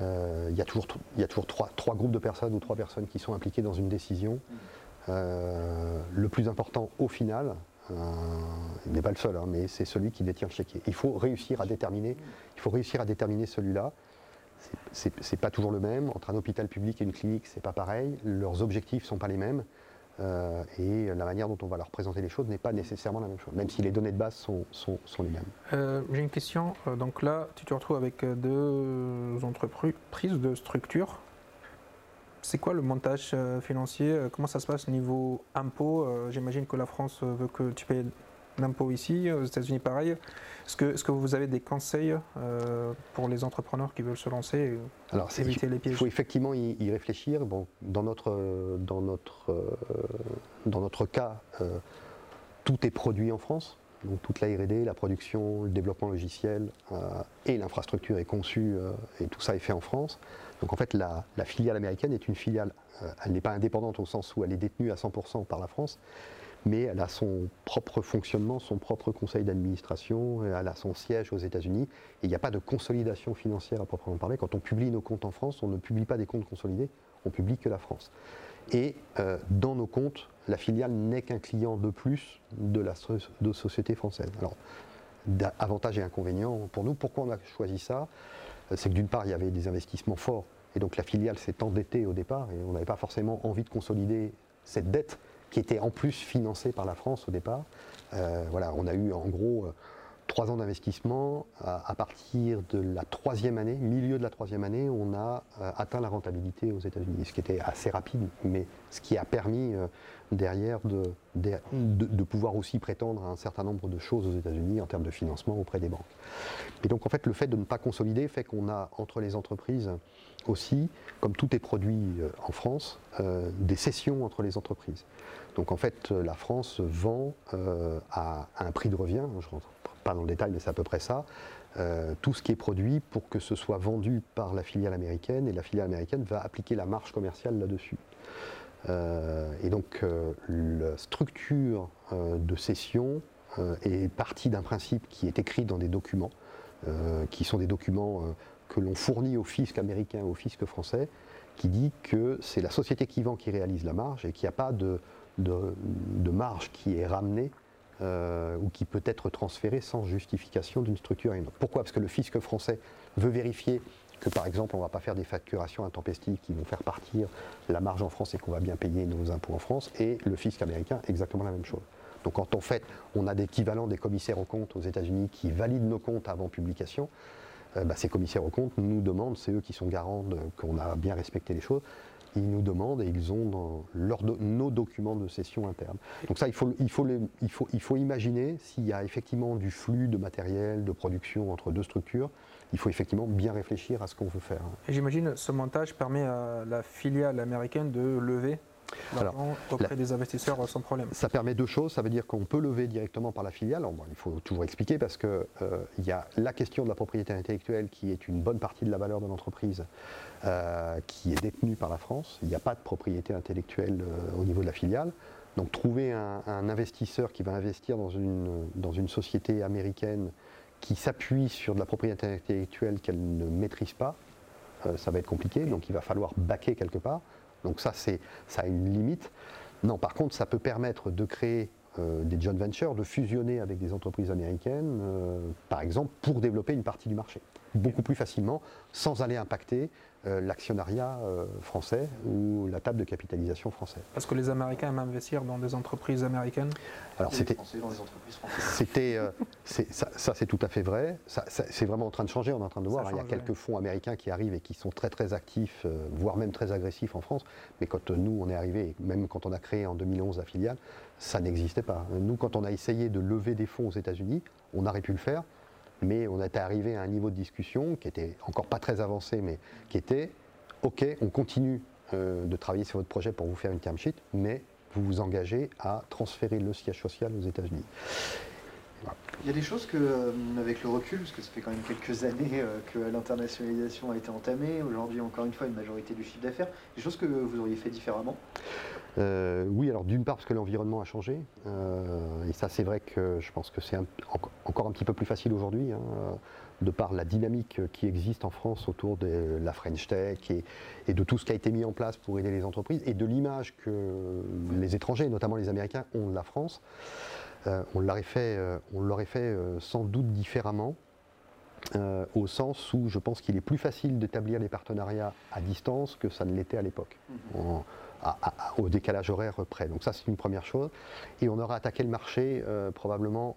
Il y a toujours, y a toujours trois, trois, groupes de personnes ou trois personnes qui sont impliquées dans une décision. Mmh. Euh, le plus important au final, euh, il n'est pas le seul, hein, mais c'est celui qui détient le chéquier. Il faut réussir à déterminer, il faut réussir à déterminer celui-là. C'est pas toujours le même. Entre un hôpital public et une clinique, c'est pas pareil. Leurs objectifs sont pas les mêmes. Euh, et la manière dont on va leur présenter les choses n'est pas nécessairement la même chose, même si les données de base sont, sont, les mêmes. J'ai une question. Donc là, tu te retrouves avec deux entreprises, deux structures c'est quoi le montage euh, financier euh, Comment ça se passe au niveau impôt euh, J'imagine que la France veut que tu payes l'impôt ici, aux États-Unis pareil. Est-ce que, est que, vous avez des conseils pour les entrepreneurs qui veulent se lancer et Alors, éviter les pièges? Il faut effectivement y, réfléchir. Bon, dans, notre, dans, notre, dans notre cas, tout est produit en France. Donc toute la R&D, la production, le développement logiciel et l'infrastructure est conçue et tout ça est fait en France. Donc en fait, la, filiale américaine est une filiale, euh, elle n'est pas indépendante au sens où elle est détenue à 100% par la France, mais elle a son propre fonctionnement, son propre conseil d'administration, elle a son siège aux États-Unis, et il n'y a pas de consolidation financière à proprement parler. Quand on publie nos comptes en France, on ne publie pas des comptes consolidés, on publie que la France. Et euh, dans nos comptes, la filiale n'est qu'un client de plus de la société française. Alors, avantages et inconvénients pour nous. Pourquoi on a choisi ça? C'est que d'une part, il y avait des investissements forts, et donc la filiale s'est endettée au départ, et on n'avait pas forcément envie de consolider cette dette qui était en plus financée par la France au départ. Euh, voilà, on a eu en gros euh, trois ans d'investissement. À, partir de la troisième année, milieu de la troisième année, on a euh, atteint la rentabilité aux États-Unis, ce qui était assez rapide, mais ce qui a permis derrière de, de, pouvoir aussi prétendre à un certain nombre de choses aux États-Unis en termes de financement auprès des banques. Et donc en fait, le fait de ne pas consolider fait qu'on a entre les entreprises aussi, comme tout est produit euh, en France, euh, des cessions entre les entreprises. Donc en fait, la France vend euh, à, un prix de revient, je ne rentre pas dans le détail, mais c'est à peu près ça, tout ce qui est produit pour que ce soit vendu par la filiale américaine, et la filiale américaine va appliquer la marge commerciale là-dessus. et donc la structure de cession est partie d'un principe qui est écrit dans des documents, qui sont des documents que l'on fournit au fisc américain au fisc français, qui dit que c'est la société qui vend qui réalise la marge et qu'il n'y a pas de, de, marge qui est ramenée euh, ou qui peut être transférée sans justification d'une structure à une autre. Pourquoi? Parce que le fisc français veut vérifier que par exemple on ne va pas faire des facturations intempestives qui vont faire partir la marge en France et qu'on va bien payer nos impôts en France, et le fisc américain exactement la même chose. Donc quand en fait on a d'équivalent des commissaires aux comptes aux États-Unis qui valident nos comptes avant publication, bah, ces commissaires aux comptes nous demandent, c'est eux qui sont garants qu'on a bien respecté les choses, ils nous demandent et ils ont nos documents de session interne. Donc ça, il faut, il faut imaginer s'il y a effectivement du flux de matériel, de production entre deux structures, il faut effectivement bien réfléchir à ce qu'on veut faire. Et j'imagine ce montage permet à la filiale américaine de lever alors, auprès des investisseurs sans problème. Ça permet deux choses. Ça veut dire qu'on peut lever directement par la filiale. il faut toujours expliquer parce qu'il euh, y a la question de la propriété intellectuelle qui est une bonne partie de la valeur de l'entreprise euh, qui est détenue par la France. Il n'y a pas de propriété intellectuelle euh, au niveau de la filiale. Donc trouver un, investisseur qui va investir dans une, dans une société américaine qui s'appuie sur de la propriété intellectuelle qu'elle ne maîtrise pas, ça va être compliqué. Donc il va falloir baquer quelque part. Donc ça, ça a une limite. Non, par contre, ça peut permettre de créer euh, des joint ventures, de fusionner avec des entreprises américaines, euh, par exemple, pour développer une partie du marché, beaucoup plus facilement, sans aller impacter euh, l'actionnariat français ou la table de capitalisation française. Parce que les Américains aiment investir dans des entreprises américaines? Alors c'était, c'était, ça, ça c'est tout à fait vrai. Ça, c'est vraiment en train de changer. On est en train de voir. Hein. il y a quelques fonds américains qui arrivent et qui sont très très actifs, voire même très agressifs en France. Mais quand nous on est arrivé, même quand on a créé en 2011 la filiale, ça n'existait pas. Nous, quand on a essayé de lever des fonds aux États-Unis, on aurait pu le faire, mais on était arrivé à un niveau de discussion qui était encore pas très avancé, mais qui était OK, on continue euh, de travailler sur votre projet pour vous faire une term sheet, mais vous vous engagez à transférer le siège social aux États-Unis. Il y a des choses que, euh, avec le recul, parce que ça fait quand même quelques années euh, que l'internationalisation a été entamée, aujourd'hui encore une fois une majorité du chiffre d'affaires, des choses que vous auriez fait différemment? Euh, oui, alors d'une part parce que l'environnement a changé, et ça c'est vrai que je pense que c'est encore un petit peu plus facile aujourd'hui, hein, de par la dynamique qui existe en France autour de la French Tech et, et, de tout ce qui a été mis en place pour aider les entreprises, et de l'image que les étrangers, notamment les Américains, ont de la France. Euh, on l'aurait fait, euh, on fait euh, sans doute différemment, au sens où je pense qu'il est plus facile d'établir des partenariats à distance que ça ne l'était à l'époque. Au décalage horaire près. Donc ça c'est une première chose. Et on aura attaqué le marché probablement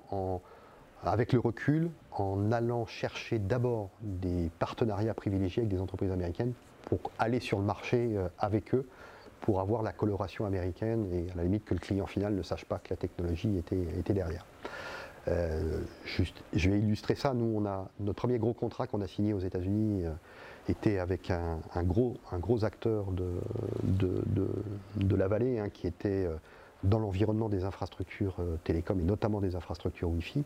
avec le recul en allant chercher d'abord des partenariats privilégiés avec des entreprises américaines pour aller sur le marché avec eux pour avoir la coloration américaine et à la limite que le client final ne sache pas que la technologie était, derrière. Euh, je vais illustrer ça. Nous, on a notre premier gros contrat qu'on a signé aux États-Unis euh, était avec un, gros, un gros acteur de, de, la vallée hein, qui était euh, dans l'environnement des infrastructures télécom et notamment des infrastructures Wi-Fi.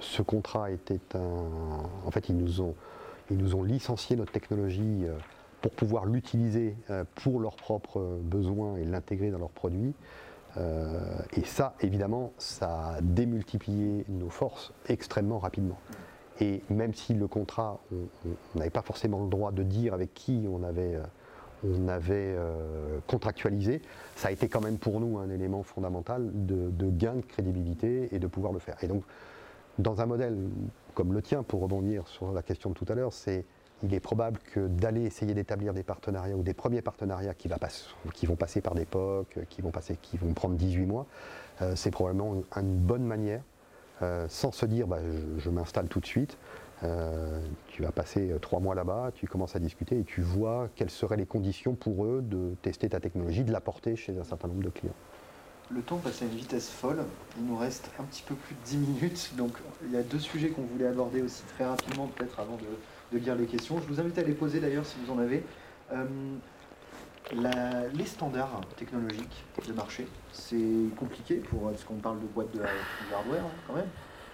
ce contrat était un. En fait, ils nous ont, ils nous ont licencié notre technologie pour pouvoir l'utiliser euh, pour leurs propres besoins et l'intégrer dans leurs produits. Euh, et ça, évidemment, ça a démultiplié nos forces extrêmement rapidement. Et même si le contrat, on n'avait pas forcément le droit de dire avec qui on avait, euh, avait contractualisé, ça a été quand même pour nous un élément fondamental de, gain de crédibilité et de pouvoir le faire. Et donc, dans un modèle comme le tien, pour rebondir sur la question de tout à l'heure, c'est il est probable que d'aller essayer d'établir des partenariats ou des premiers partenariats qui, vont passer par des POC, qui vont, passer, qui vont prendre 18 mois, euh, c'est probablement une, bonne manière, euh, sans se dire bah, je, m'installe tout de suite. Euh, tu vas passer trois mois là-bas, tu commences à discuter et tu vois quelles seraient les conditions pour eux de tester ta technologie, de la porter chez un certain nombre de clients. Le temps passe à une vitesse folle. Il nous reste un petit peu plus de 10 minutes. Donc il y a deux sujets qu'on voulait aborder aussi très rapidement, peut-être avant de, de lire les questions. Je vous invite à les poser d'ailleurs si vous en avez. Euh, les standards technologiques de marché, c'est compliqué pour parce qu'on parle de boîte de, hardware hein, quand même.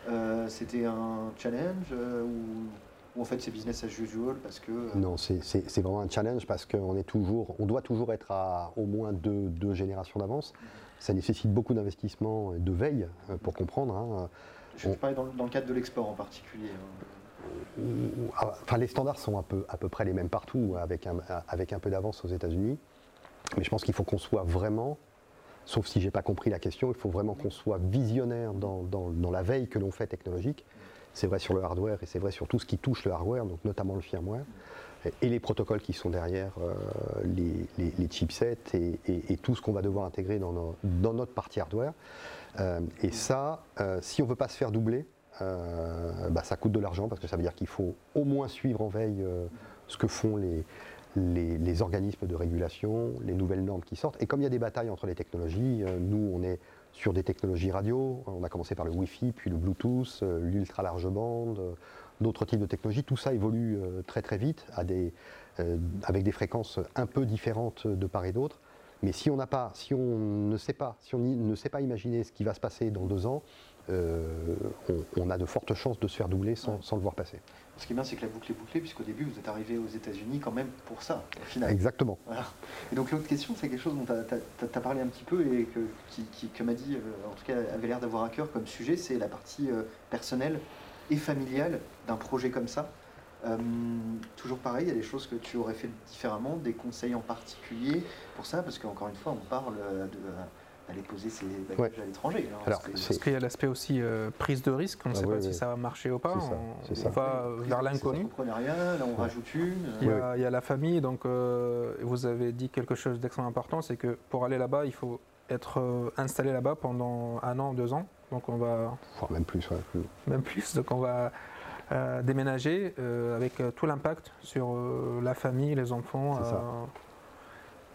Euh, c'était un challenge euh, ou, en fait c'est business as usual parce que non c'est vraiment un challenge parce qu'on est toujours on doit toujours être à au moins deux, deux générations d'avance. Ça nécessite beaucoup d'investissement et de veille pour comprendre. Hein. Je parlais dans, dans, le cadre de l'export en particulier. Hein. Ah, enfin, les standards sont à peu près les mêmes partout, avec un, avec un peu d'avance aux États-Unis. Mais je pense qu'il faut qu'on soit vraiment, sauf si j'ai pas compris la question, il faut vraiment qu'on soit visionnaire dans, dans, la veille que l'on fait technologique. C'est vrai sur le hardware et c'est vrai sur tout ce qui touche le hardware, donc notamment le firmware, et, les protocoles qui sont derrière euh, les, chipsets et, tout ce qu'on va devoir intégrer dans, notre partie hardware. Euh, et ça, euh, si on veut pas se faire doubler, bah, ça coûte de l'argent parce que ça veut dire qu'il faut au moins suivre en veille euh, ce que font les, organismes de régulation, les nouvelles normes qui sortent. Et comme il y a des batailles entre les technologies, euh, nous on est sur des technologies radio, on a commencé par le Wi-Fi, puis le Bluetooth, l'ultra large bande, d'autres types de technologies. Tout ça évolue très très vite avec des fréquences un peu différentes de part et d'autre. Mais si on n'a pas, si on ne sait pas, si on ne sait pas imaginer ce qui va se passer dans deux ans, euh, on, a de fortes chances de se faire doubler sans, le voir passer. Ce qui est bien, c'est que la boucle est bouclée, puisqu'au début, vous êtes arrivé aux États-Unis quand même pour ça, au final. Exactement. Et donc, l'autre question, c'est quelque chose dont tu as, parlé un petit peu et que, qui, que m'a dit, euh, en tout cas, avait l'air d'avoir à cœur comme sujet, c'est la partie euh, personnelle et familiale d'un projet comme ça. toujours pareil, il y a des choses que tu aurais fait différemment, des conseils en particulier pour ça, parce qu'encore une fois, on parle de aller poser ses bagages à l'étranger. Hein, parce qu'il y a l'aspect aussi euh, prise de risque, on ne ah sait pas si ça va marcher ou pas, on, va vers l'inconnu. Là on rajoute une. Il y, a, la famille, donc euh, vous avez dit quelque chose d'extrêmement important, c'est que pour aller là-bas, il faut être euh, installé là-bas pendant un an, deux ans. Donc on va. même plus, Même plus, donc on va. déménager avec tout l'impact sur la famille, les enfants.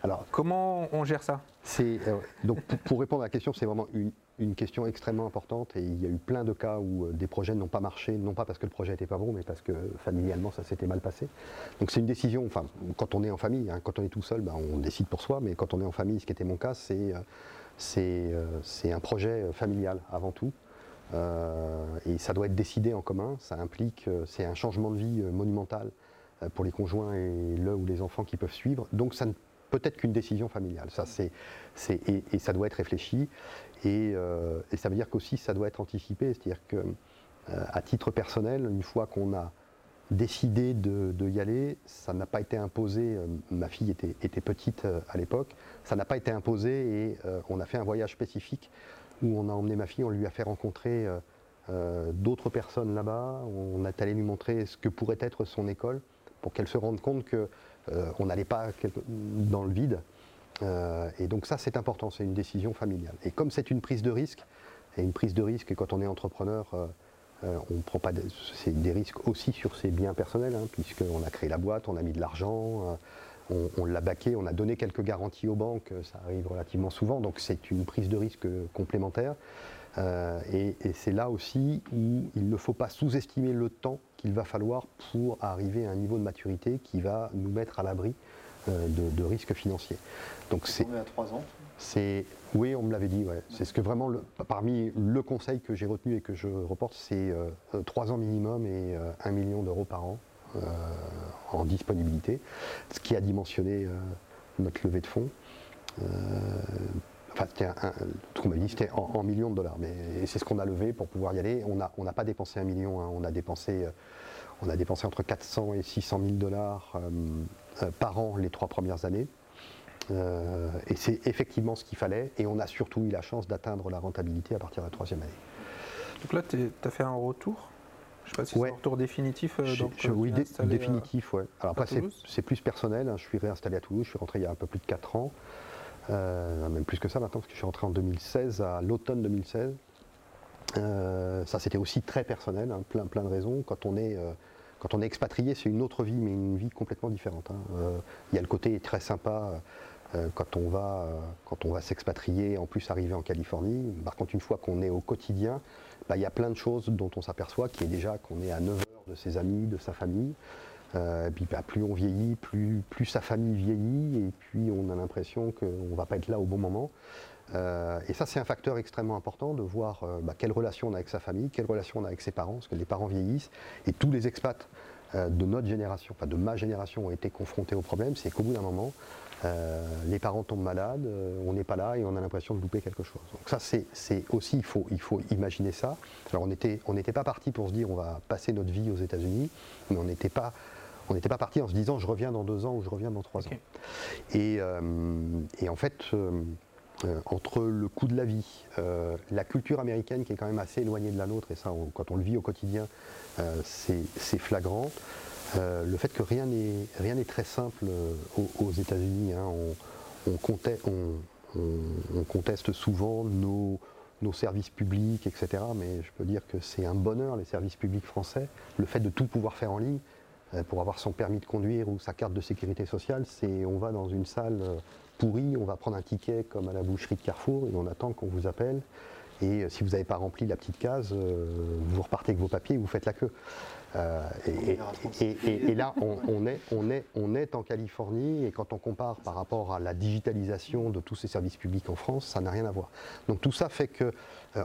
Alors, comment on gère ça? Euh, donc pour, répondre à la question, c'est vraiment une question extrêmement importante et il y a eu plein de cas où des projets n'ont pas marché, non pas parce que le projet n'était pas bon, mais parce que familialement ça s'était mal passé. Donc c'est une décision, enfin quand on est en famille, hein, quand on est tout seul, ben, on décide pour soi, mais quand on est en famille, ce qui était mon cas, c'est c'est un projet familial avant tout. et ça doit être décidé en commun, ça implique, c'est un changement de vie monumental pour les conjoints et le ou les enfants qui peuvent suivre. Donc ça ne peut-être qu'une décision familiale. Ça, c'est, et, ça doit être réfléchi. Euh, et, ça veut dire qu'aussi, ça doit être anticipé. C'est-à-dire que, euh, à titre personnel, une fois qu'on a décidé de, y aller, ça n'a pas été imposé. Euh, ma fille était, petite à l'époque. Ça n'a pas été imposé et on a fait un voyage spécifique où on a emmené ma fille, on lui a fait rencontrer d'autres personnes là-bas. On est allé lui montrer ce que pourrait être son école pour qu'elle se rende compte que euh, on n'allait pas dans le vide. Euh, et donc ça, c'est important, c'est une décision familiale. Et comme c'est une prise de risque, et une prise de risque, quand on est entrepreneur, euh, on prend pas des risques aussi sur ses biens personnels, hein, puisqu'on a créé la boîte, on a mis de l'argent, on, l'a baqué, on a donné quelques garanties aux banques, ça arrive relativement souvent, donc c'est une prise de risque complémentaire. Et c'est là aussi où il ne faut pas sous-estimer le temps qu'il va falloir pour arriver à un niveau de maturité qui va nous mettre à l'abri euh, de, risques financiers. Donc c'est à trois ans. C'est oui, on me l'avait dit. Ouais. C'est ce que vraiment parmi le conseil que j'ai retenu et que je reporte, c'est euh, trois ans minimum et euh, un million d'euros par an en disponibilité, ce qui a dimensionné notre levée de fonds. Enfin, ce qu'on m'a dit, c'était en, millions de dollars. Mais c'est ce qu'on a levé pour pouvoir y aller. On n'a on pas dépensé un million, hein. on, a dépensé, on a dépensé entre 400 et 600 000 dollars euh, euh, par an les trois premières années. Euh, et c'est effectivement ce qu'il fallait. Et on a surtout eu la chance d'atteindre la rentabilité à partir de la troisième année. Donc là, tu as fait un retour? Je ne sais pas si c'est un retour définitif. oui, définitif, ouais. Alors après, c'est plus personnel. Hein. Je suis réinstallé à Toulouse. Je suis rentré il y a un peu plus de 4 ans. Euh, même plus que ça maintenant, parce que je suis rentré en 2016, à l'automne 2016. Euh, ça, c'était aussi très personnel, hein, plein, plein de raisons. Quand on est, euh, quand on est expatrié, c'est une autre vie, mais une vie complètement différente. Hein. Il y a le côté très sympa quand on va, quand on va s'expatrier, en plus arriver en Californie. Par contre, une fois qu'on est au quotidien, bah, il y a plein de choses dont on s'aperçoit, qui est déjà qu'on est à 9 heures de ses amis, de sa famille. Euh, puis bah, plus on vieillit, plus, sa famille vieillit, et puis on a l'impression qu'on ne va pas être là au bon moment. Euh, et ça, c'est un facteur extrêmement important de voir euh, bah, quelle relation on a avec sa famille, quelle relation on a avec ses parents, parce que les parents vieillissent, et tous les expats de notre génération, enfin de ma génération, ont été confrontés au problème, c'est qu'au bout d'un moment, les parents tombent malades, on n'est pas là et on a l'impression de louper quelque chose. Donc ça, c'est aussi, il faut, imaginer ça. Alors on n'était pas parti pour se dire on va passer notre vie aux États-Unis, mais on n'était pas on n'était pas parti en se disant je reviens dans deux ans ou je reviens dans trois ans. Euh, et, en fait, euh, euh, entre le coût de la vie, la culture américaine qui est quand même assez éloignée de la nôtre, et ça, quand on le vit au quotidien, c'est flagrant. le fait que rien n'est très simple aux, États-Unis, hein, on, conteste, souvent nos, nos services publics, etc. Mais je peux dire que c'est un bonheur, les services publics français. Le fait de tout pouvoir faire en ligne, pour avoir son permis de conduire ou sa carte de sécurité sociale, c'est on va dans une salle euh, pourrie, on va prendre un ticket comme à la boucherie de Carrefour et on attend qu'on vous appelle. Et euh, si vous n'avez pas rempli la petite case, vous repartez avec vos papiers et vous faites la queue. Et, là, on, est, en Californie et quand on compare par rapport à la digitalisation de tous ces services publics en France, ça n'a rien à voir. Donc tout ça fait que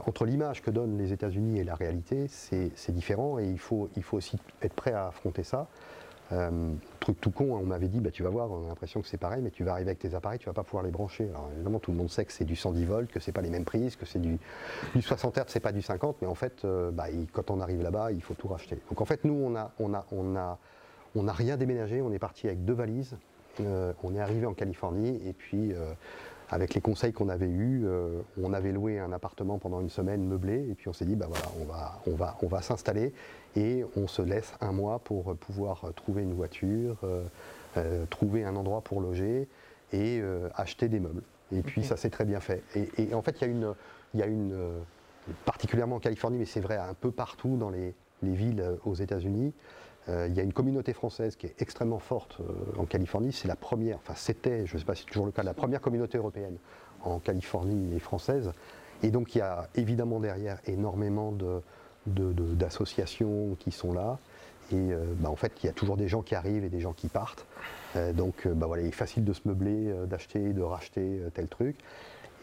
entre l'image que donnent les États-Unis et la réalité, c'est différent et il faut, il faut aussi être prêt à affronter ça. Euh, truc tout con, hein, on m'avait dit, bah, tu vas voir, on a l'impression que c'est pareil, mais tu vas arriver avec tes appareils, tu vas pas pouvoir les brancher. Alors évidemment, tout le monde sait que c'est du 110 volts, que c'est pas les mêmes prises, que c'est du, 60 Hz, c'est pas du 50, mais en fait, euh, bah, quand on arrive là-bas, il faut tout racheter. Donc en fait, nous, on a, rien déménagé, on est parti avec deux valises, euh, on est arrivé en Californie, et puis avec les conseils qu'on avait eus, euh, on avait loué un appartement pendant une semaine meublé et puis on s'est dit bah voilà, on va, on va, on va s'installer et on se laisse un mois pour pouvoir trouver une voiture, euh, euh, trouver un endroit pour loger et acheter des meubles. Et puis ça s'est très bien fait. Et, en fait, il y a une, il y a une particulièrement en Californie, mais c'est vrai un peu partout dans les, les villes aux États-Unis, il y a une communauté française qui est extrêmement forte euh, en Californie. C'est la première, enfin c'était, je ne sais pas si c'est toujours le cas, la première communauté européenne en Californie et française. Et donc il y a évidemment derrière énormément d'associations qui sont là. Et bah, en fait, il y a toujours des gens qui arrivent et des gens qui partent. donc bah, voilà, il est facile de se meubler, d'acheter, de racheter tel truc.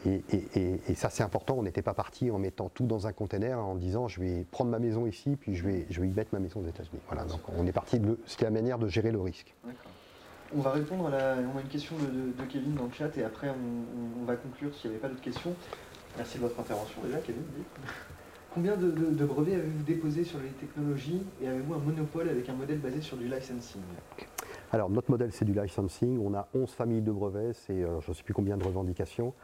Et, ça, c'est important. On n'était pas parti en mettant tout dans un container en disant je vais prendre ma maison ici, puis je vais, je vais y mettre ma maison aux États-Unis. Voilà, donc on est parti de ce qui est la manière de gérer le risque. On va répondre à la, on a une question de, Kevin dans le chat et après on, va conclure s'il n'y avait pas d'autres questions. Merci de votre intervention déjà, Kevin. Combien de, brevets avez-vous déposé sur les technologies et avez-vous un monopole avec un modèle basé sur du licensing? Alors notre modèle c'est du licensing. On a 11 familles de brevets, c'est euh, je ne sais plus combien de revendications.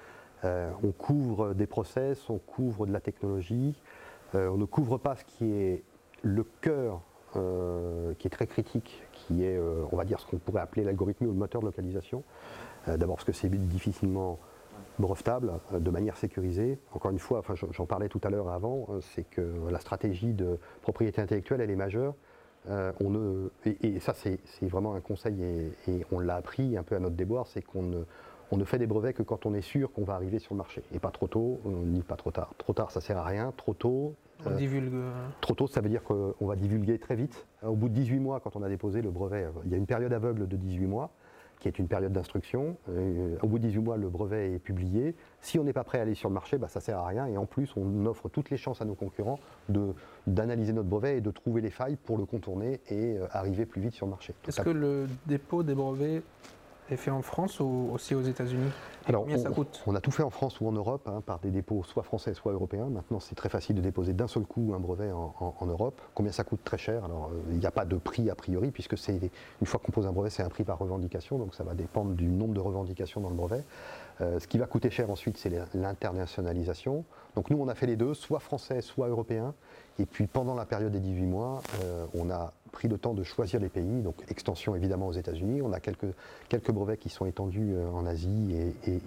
Euh, on couvre des process, on couvre de la technologie, euh, on ne couvre pas ce qui est le cœur, euh, qui est très critique, qui est, on va dire, ce qu'on pourrait appeler l'algorithme ou le moteur de localisation. D'abord parce que c'est difficilement brevetable de manière sécurisée. Encore une fois, j'en parlais tout à l'heure avant, c'est que la stratégie de propriété intellectuelle, elle est majeure. et, ça, c'est vraiment un conseil, et on l'a appris un peu à notre déboire, c'est qu'on ne, on ne fait des brevets que quand on est sûr qu'on va arriver sur le marché. Et pas trop tôt, euh, ni pas trop tard. Trop tard, ça sert à rien. Trop tôt. On euh, divulgue. Trop tôt, ça veut dire qu'on va divulguer très vite. Au bout de 18 mois, quand on a déposé le brevet, il y a une période aveugle de 18 mois, qui est une période d'instruction. Euh, au bout de 18 mois, le brevet est publié. Si on n'est pas prêt à aller sur le marché, bah, ça ne sert à rien. Et en plus, on offre toutes les chances à nos concurrents d'analyser notre brevet et de trouver les failles pour le contourner et arriver plus vite sur le marché. Est-ce que le dépôt des brevets est fait en France ou aussi aux États-Unis? Alors, combien on, ça coûte? On a tout fait en France ou en Europe, hein, par des dépôts soit français, soit européens. Maintenant, c'est très facile de déposer d'un seul coup un brevet en, Europe. Combien ça coûte? Très cher. Alors, euh, il n'y a pas de prix a priori, puisque c'est une fois qu'on pose un brevet, c'est un prix par revendication, donc ça va dépendre du nombre de revendications dans le brevet. Euh, ce qui va coûter cher ensuite, c'est l'internationalisation. Donc nous, on a fait les deux, soit français, soit européen. Et puis pendant la période des 18 mois, euh, on a pris le temps de choisir les pays, donc extension évidemment aux États-Unis. On a quelques, quelques brevets qui sont étendus euh, en Asie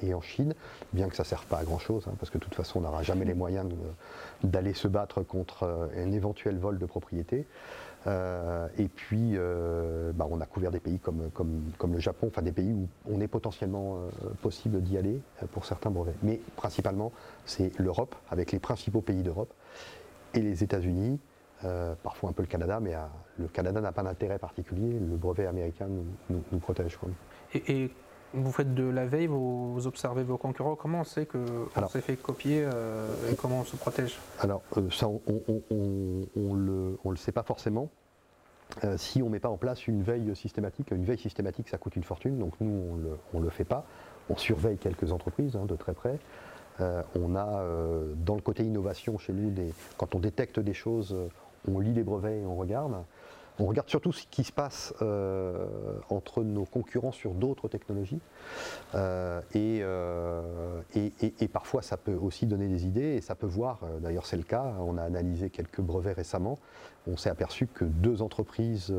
et, en Chine, bien que ça ne serve pas à grand-chose, hein, parce que de toute façon, on n'aura jamais les moyens d'aller se battre contre un éventuel vol de propriété. Euh, et puis, euh, bah, on a couvert des pays comme, comme, le Japon, enfin des pays où on est potentiellement euh, possible d'y aller pour certains brevets. Mais principalement, c'est l'Europe, avec les principaux pays d'Europe, et les États-Unis, parfois un peu le Canada, mais le Canada n'a pas d'intérêt particulier, le brevet américain nous, protège. Et, vous faites de la veille, vous, observez vos concurrents, comment on sait qu'on s'est fait copier et comment on se protège? Alors, ça, on ne le, sait pas forcément. Euh, si on ne met pas en place une veille systématique, une veille systématique ça coûte une fortune, donc nous on ne le, fait pas. On surveille quelques entreprises hein, de très près. Euh, on a euh, dans le côté innovation chez nous, quand on détecte des choses, on lit les brevets et on regarde. On regarde surtout ce qui se passe euh, entre nos concurrents sur d'autres technologies. Euh, euh, et, parfois, ça peut aussi donner des idées et ça peut voir, d'ailleurs c'est le cas, on a analysé quelques brevets récemment, on s'est aperçu que deux entreprises,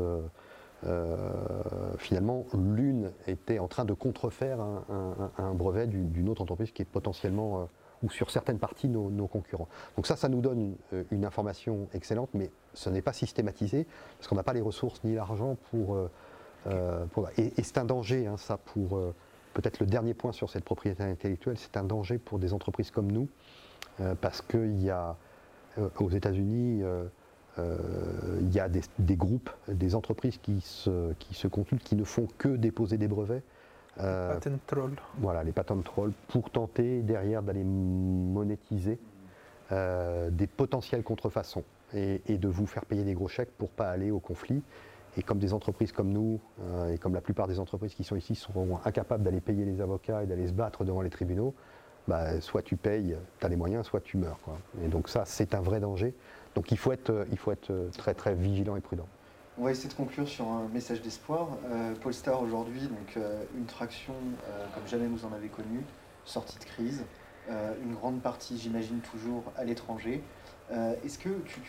finalement, l'une était en train de contrefaire un, brevet d'une autre entreprise qui est potentiellement ou sur certaines parties nos, concurrents. Donc ça, ça nous donne euh, une, information excellente, mais ce n'est pas systématisé, parce qu'on n'a pas les ressources ni l'argent pour... Euh, euh, et, c'est un danger, hein, ça, pour... Peut-être le dernier point sur cette propriété intellectuelle, c'est un danger pour des entreprises comme nous, parce qu'il y a aux États-Unis, il y a des, des, groupes, des entreprises qui se, qui se consultent, qui ne font que déposer des brevets euh, patent troll. Voilà, les patent trolls, pour tenter derrière d'aller monétiser euh, des potentielles contrefaçons et, de vous faire payer des gros chèques pour pas aller au conflit. Et comme des entreprises comme nous, euh, et comme la plupart des entreprises qui sont ici, sont incapables d'aller payer les avocats et d'aller se battre devant les tribunaux, bah, soit tu payes, tu as les moyens, soit tu meurs. Et donc ça, c'est un vrai danger. Donc il faut être, il faut être très très vigilant et prudent. On va essayer de conclure sur un message d'espoir. Euh, Polestar aujourd'hui, donc euh, une traction euh, comme jamais vous en avez connu, sortie de crise, euh, une grande partie, j'imagine toujours, à l'étranger. Est-ce que tu,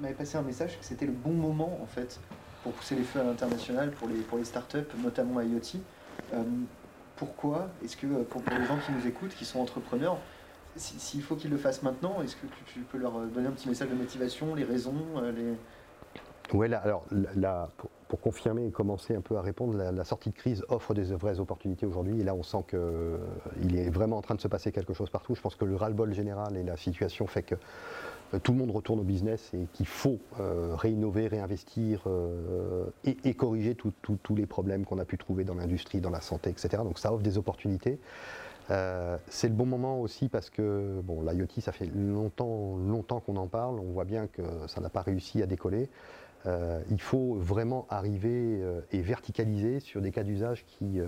m'avais passé un message que c'était le bon moment en fait pour pousser les feux à l'international pour les, pour les startups, notamment IoT? Pourquoi? Est-ce que pour, les gens qui nous écoutent, qui sont entrepreneurs, s'il faut qu'ils le fassent maintenant, est-ce que tu, peux leur donner un petit message de motivation, les raisons, Oui, alors là, pour, confirmer et commencer un peu à répondre, la, sortie de crise offre des vraies opportunités aujourd'hui. Et là, on sent qu'il est vraiment en train de se passer quelque chose partout. Je pense que le ras-le-bol général et la situation fait que euh, tout le monde retourne au business et qu'il faut euh, réinnover, réinvestir euh, et, corriger tous les problèmes qu'on a pu trouver dans l'industrie, dans la santé, etc. Donc ça offre des opportunités. c'est le bon moment aussi parce que bon, l'IoT, ça fait longtemps, longtemps qu'on en parle. On voit bien que ça n'a pas réussi à décoller. Il faut vraiment arriver et verticaliser sur des cas d'usage qui,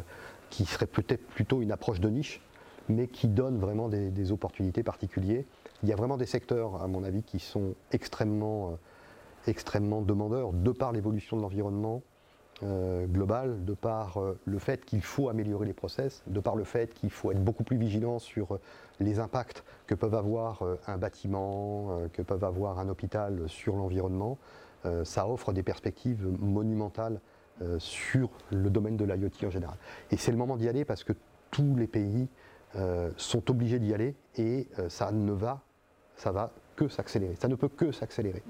qui seraient peut-être plutôt une approche de niche, mais qui donnent vraiment des, opportunités particulières. Il y a vraiment des secteurs, à mon avis, qui sont extrêmement, euh, extrêmement demandeurs, de par l'évolution de l'environnement euh, global, de par euh, le fait qu'il faut améliorer les process, de par le fait qu'il faut être beaucoup plus vigilant sur les impacts que peuvent avoir un bâtiment, que peuvent avoir un hôpital sur l'environnement. Ça offre des perspectives monumentales sur le domaine de l'IoT en général. Et c'est le moment d'y aller parce que tous les pays sont obligés d'y aller et ça ne va ça va que s'accélérer. Ça ne peut que s'accélérer.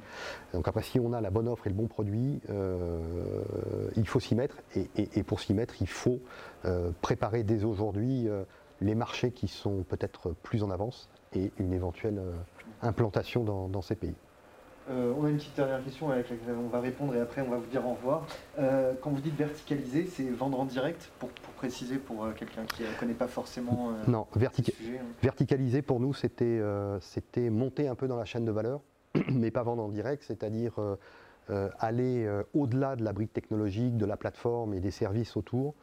Donc après, si on a la bonne offre et le bon produit, euh, il faut s'y mettre. Et, pour s'y mettre, il faut euh, préparer dès aujourd'hui euh, les marchés qui sont peut-être plus en avance et une éventuelle implantation dans ces pays. Euh, on a une petite dernière question avec laquelle on va répondre et après on va vous dire au revoir. Euh, quand vous dites verticaliser, c'est vendre en direct pour, préciser pour euh, quelqu'un qui ne connaît pas forcément. non, hein. verticaliser pour nous c'était c'était monter un peu dans la chaîne de valeur, mais pas vendre en direct, c'est-à-dire aller au-delà de la brique technologique, de la plateforme et des services autour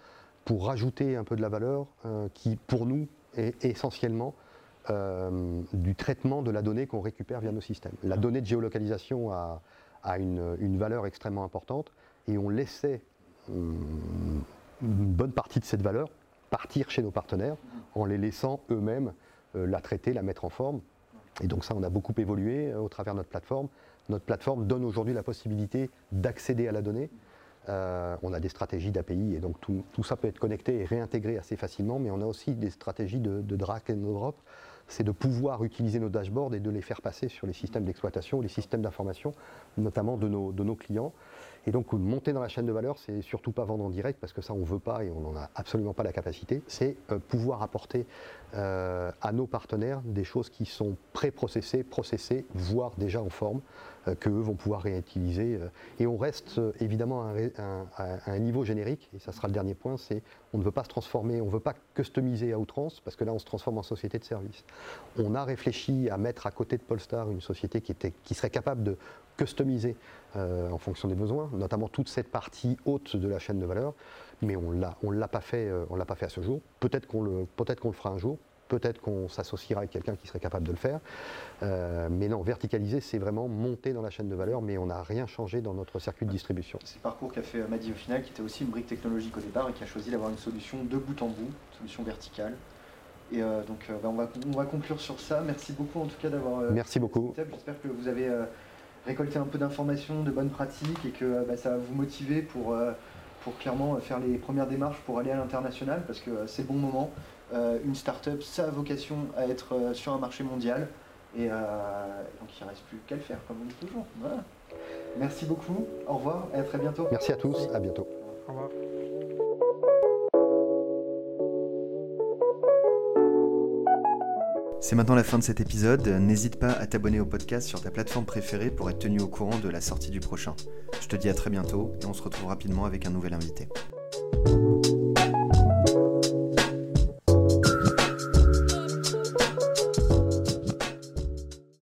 pour rajouter un peu de la valeur qui pour nous est essentiellement euh, du traitement de la donnée qu'on récupère via nos systèmes. La donnée de géolocalisation a, une, valeur extrêmement importante et on laissait hum, une bonne partie de cette valeur partir chez nos partenaires en les laissant eux-mêmes euh, la traiter, la mettre en forme. Et donc ça, on a beaucoup évolué euh, au travers de notre plateforme. Notre plateforme donne aujourd'hui la possibilité d'accéder à la donnée. on a des stratégies d'API et donc tout, ça peut être connecté et réintégré assez facilement, mais on a aussi des stratégies de, de drag and drop c'est de pouvoir utiliser nos dashboards et de les faire passer sur les systèmes d'exploitation, les systèmes d'information, notamment de nos, clients. Et donc monter dans la chaîne de valeur, c'est surtout pas vendre en direct parce que ça on ne veut pas et on n'en a absolument pas la capacité. C'est euh, pouvoir apporter euh, à nos partenaires des choses qui sont pré-processées, processées, voire déjà en forme, euh, qu'eux vont pouvoir réutiliser. Et on reste évidemment à un, niveau générique, et ça sera le dernier point, c'est on ne veut pas se transformer, on ne veut pas customiser à outrance, parce que là on se transforme en société de service. On a réfléchi à mettre à côté de Polestar une société qui, serait capable de customiser euh, en fonction des besoins, notamment toute cette partie haute de la chaîne de valeur, mais on on l'a pas fait, euh, à ce jour. Peut-être qu'on peut-être qu'on le fera un jour. Peut-être qu'on s'associera avec quelqu'un qui serait capable de le faire. Euh, mais non, verticaliser, c'est vraiment monter dans la chaîne de valeur, mais on n'a rien changé dans notre circuit de distribution. C'est le parcours qu'a fait Madi au final, qui était aussi une brique technologique au départ et qui a choisi d'avoir une solution de bout en bout, une solution verticale. Et donc bah, on, va, on va conclure sur ça. Merci beaucoup en tout cas d'avoir. Merci beaucoup. J'espère que vous avez récolter un peu d'informations, de bonnes pratiques et que euh, bah, ça va vous motiver pour, euh, pour clairement faire les premières démarches pour aller à l'international parce que euh, c'est bon moment. Une start-up, ça a vocation à être sur un marché mondial et donc il ne reste plus qu'à le faire comme on dit toujours. Merci beaucoup, au revoir et à très bientôt. Merci à tous, à bientôt. Au revoir. C'est maintenant la fin de cet épisode. N'hésite pas à t'abonner au podcast sur ta plateforme préférée pour être tenu au courant de la sortie du prochain. Je te dis à très bientôt et on se retrouve rapidement avec un nouvel invité.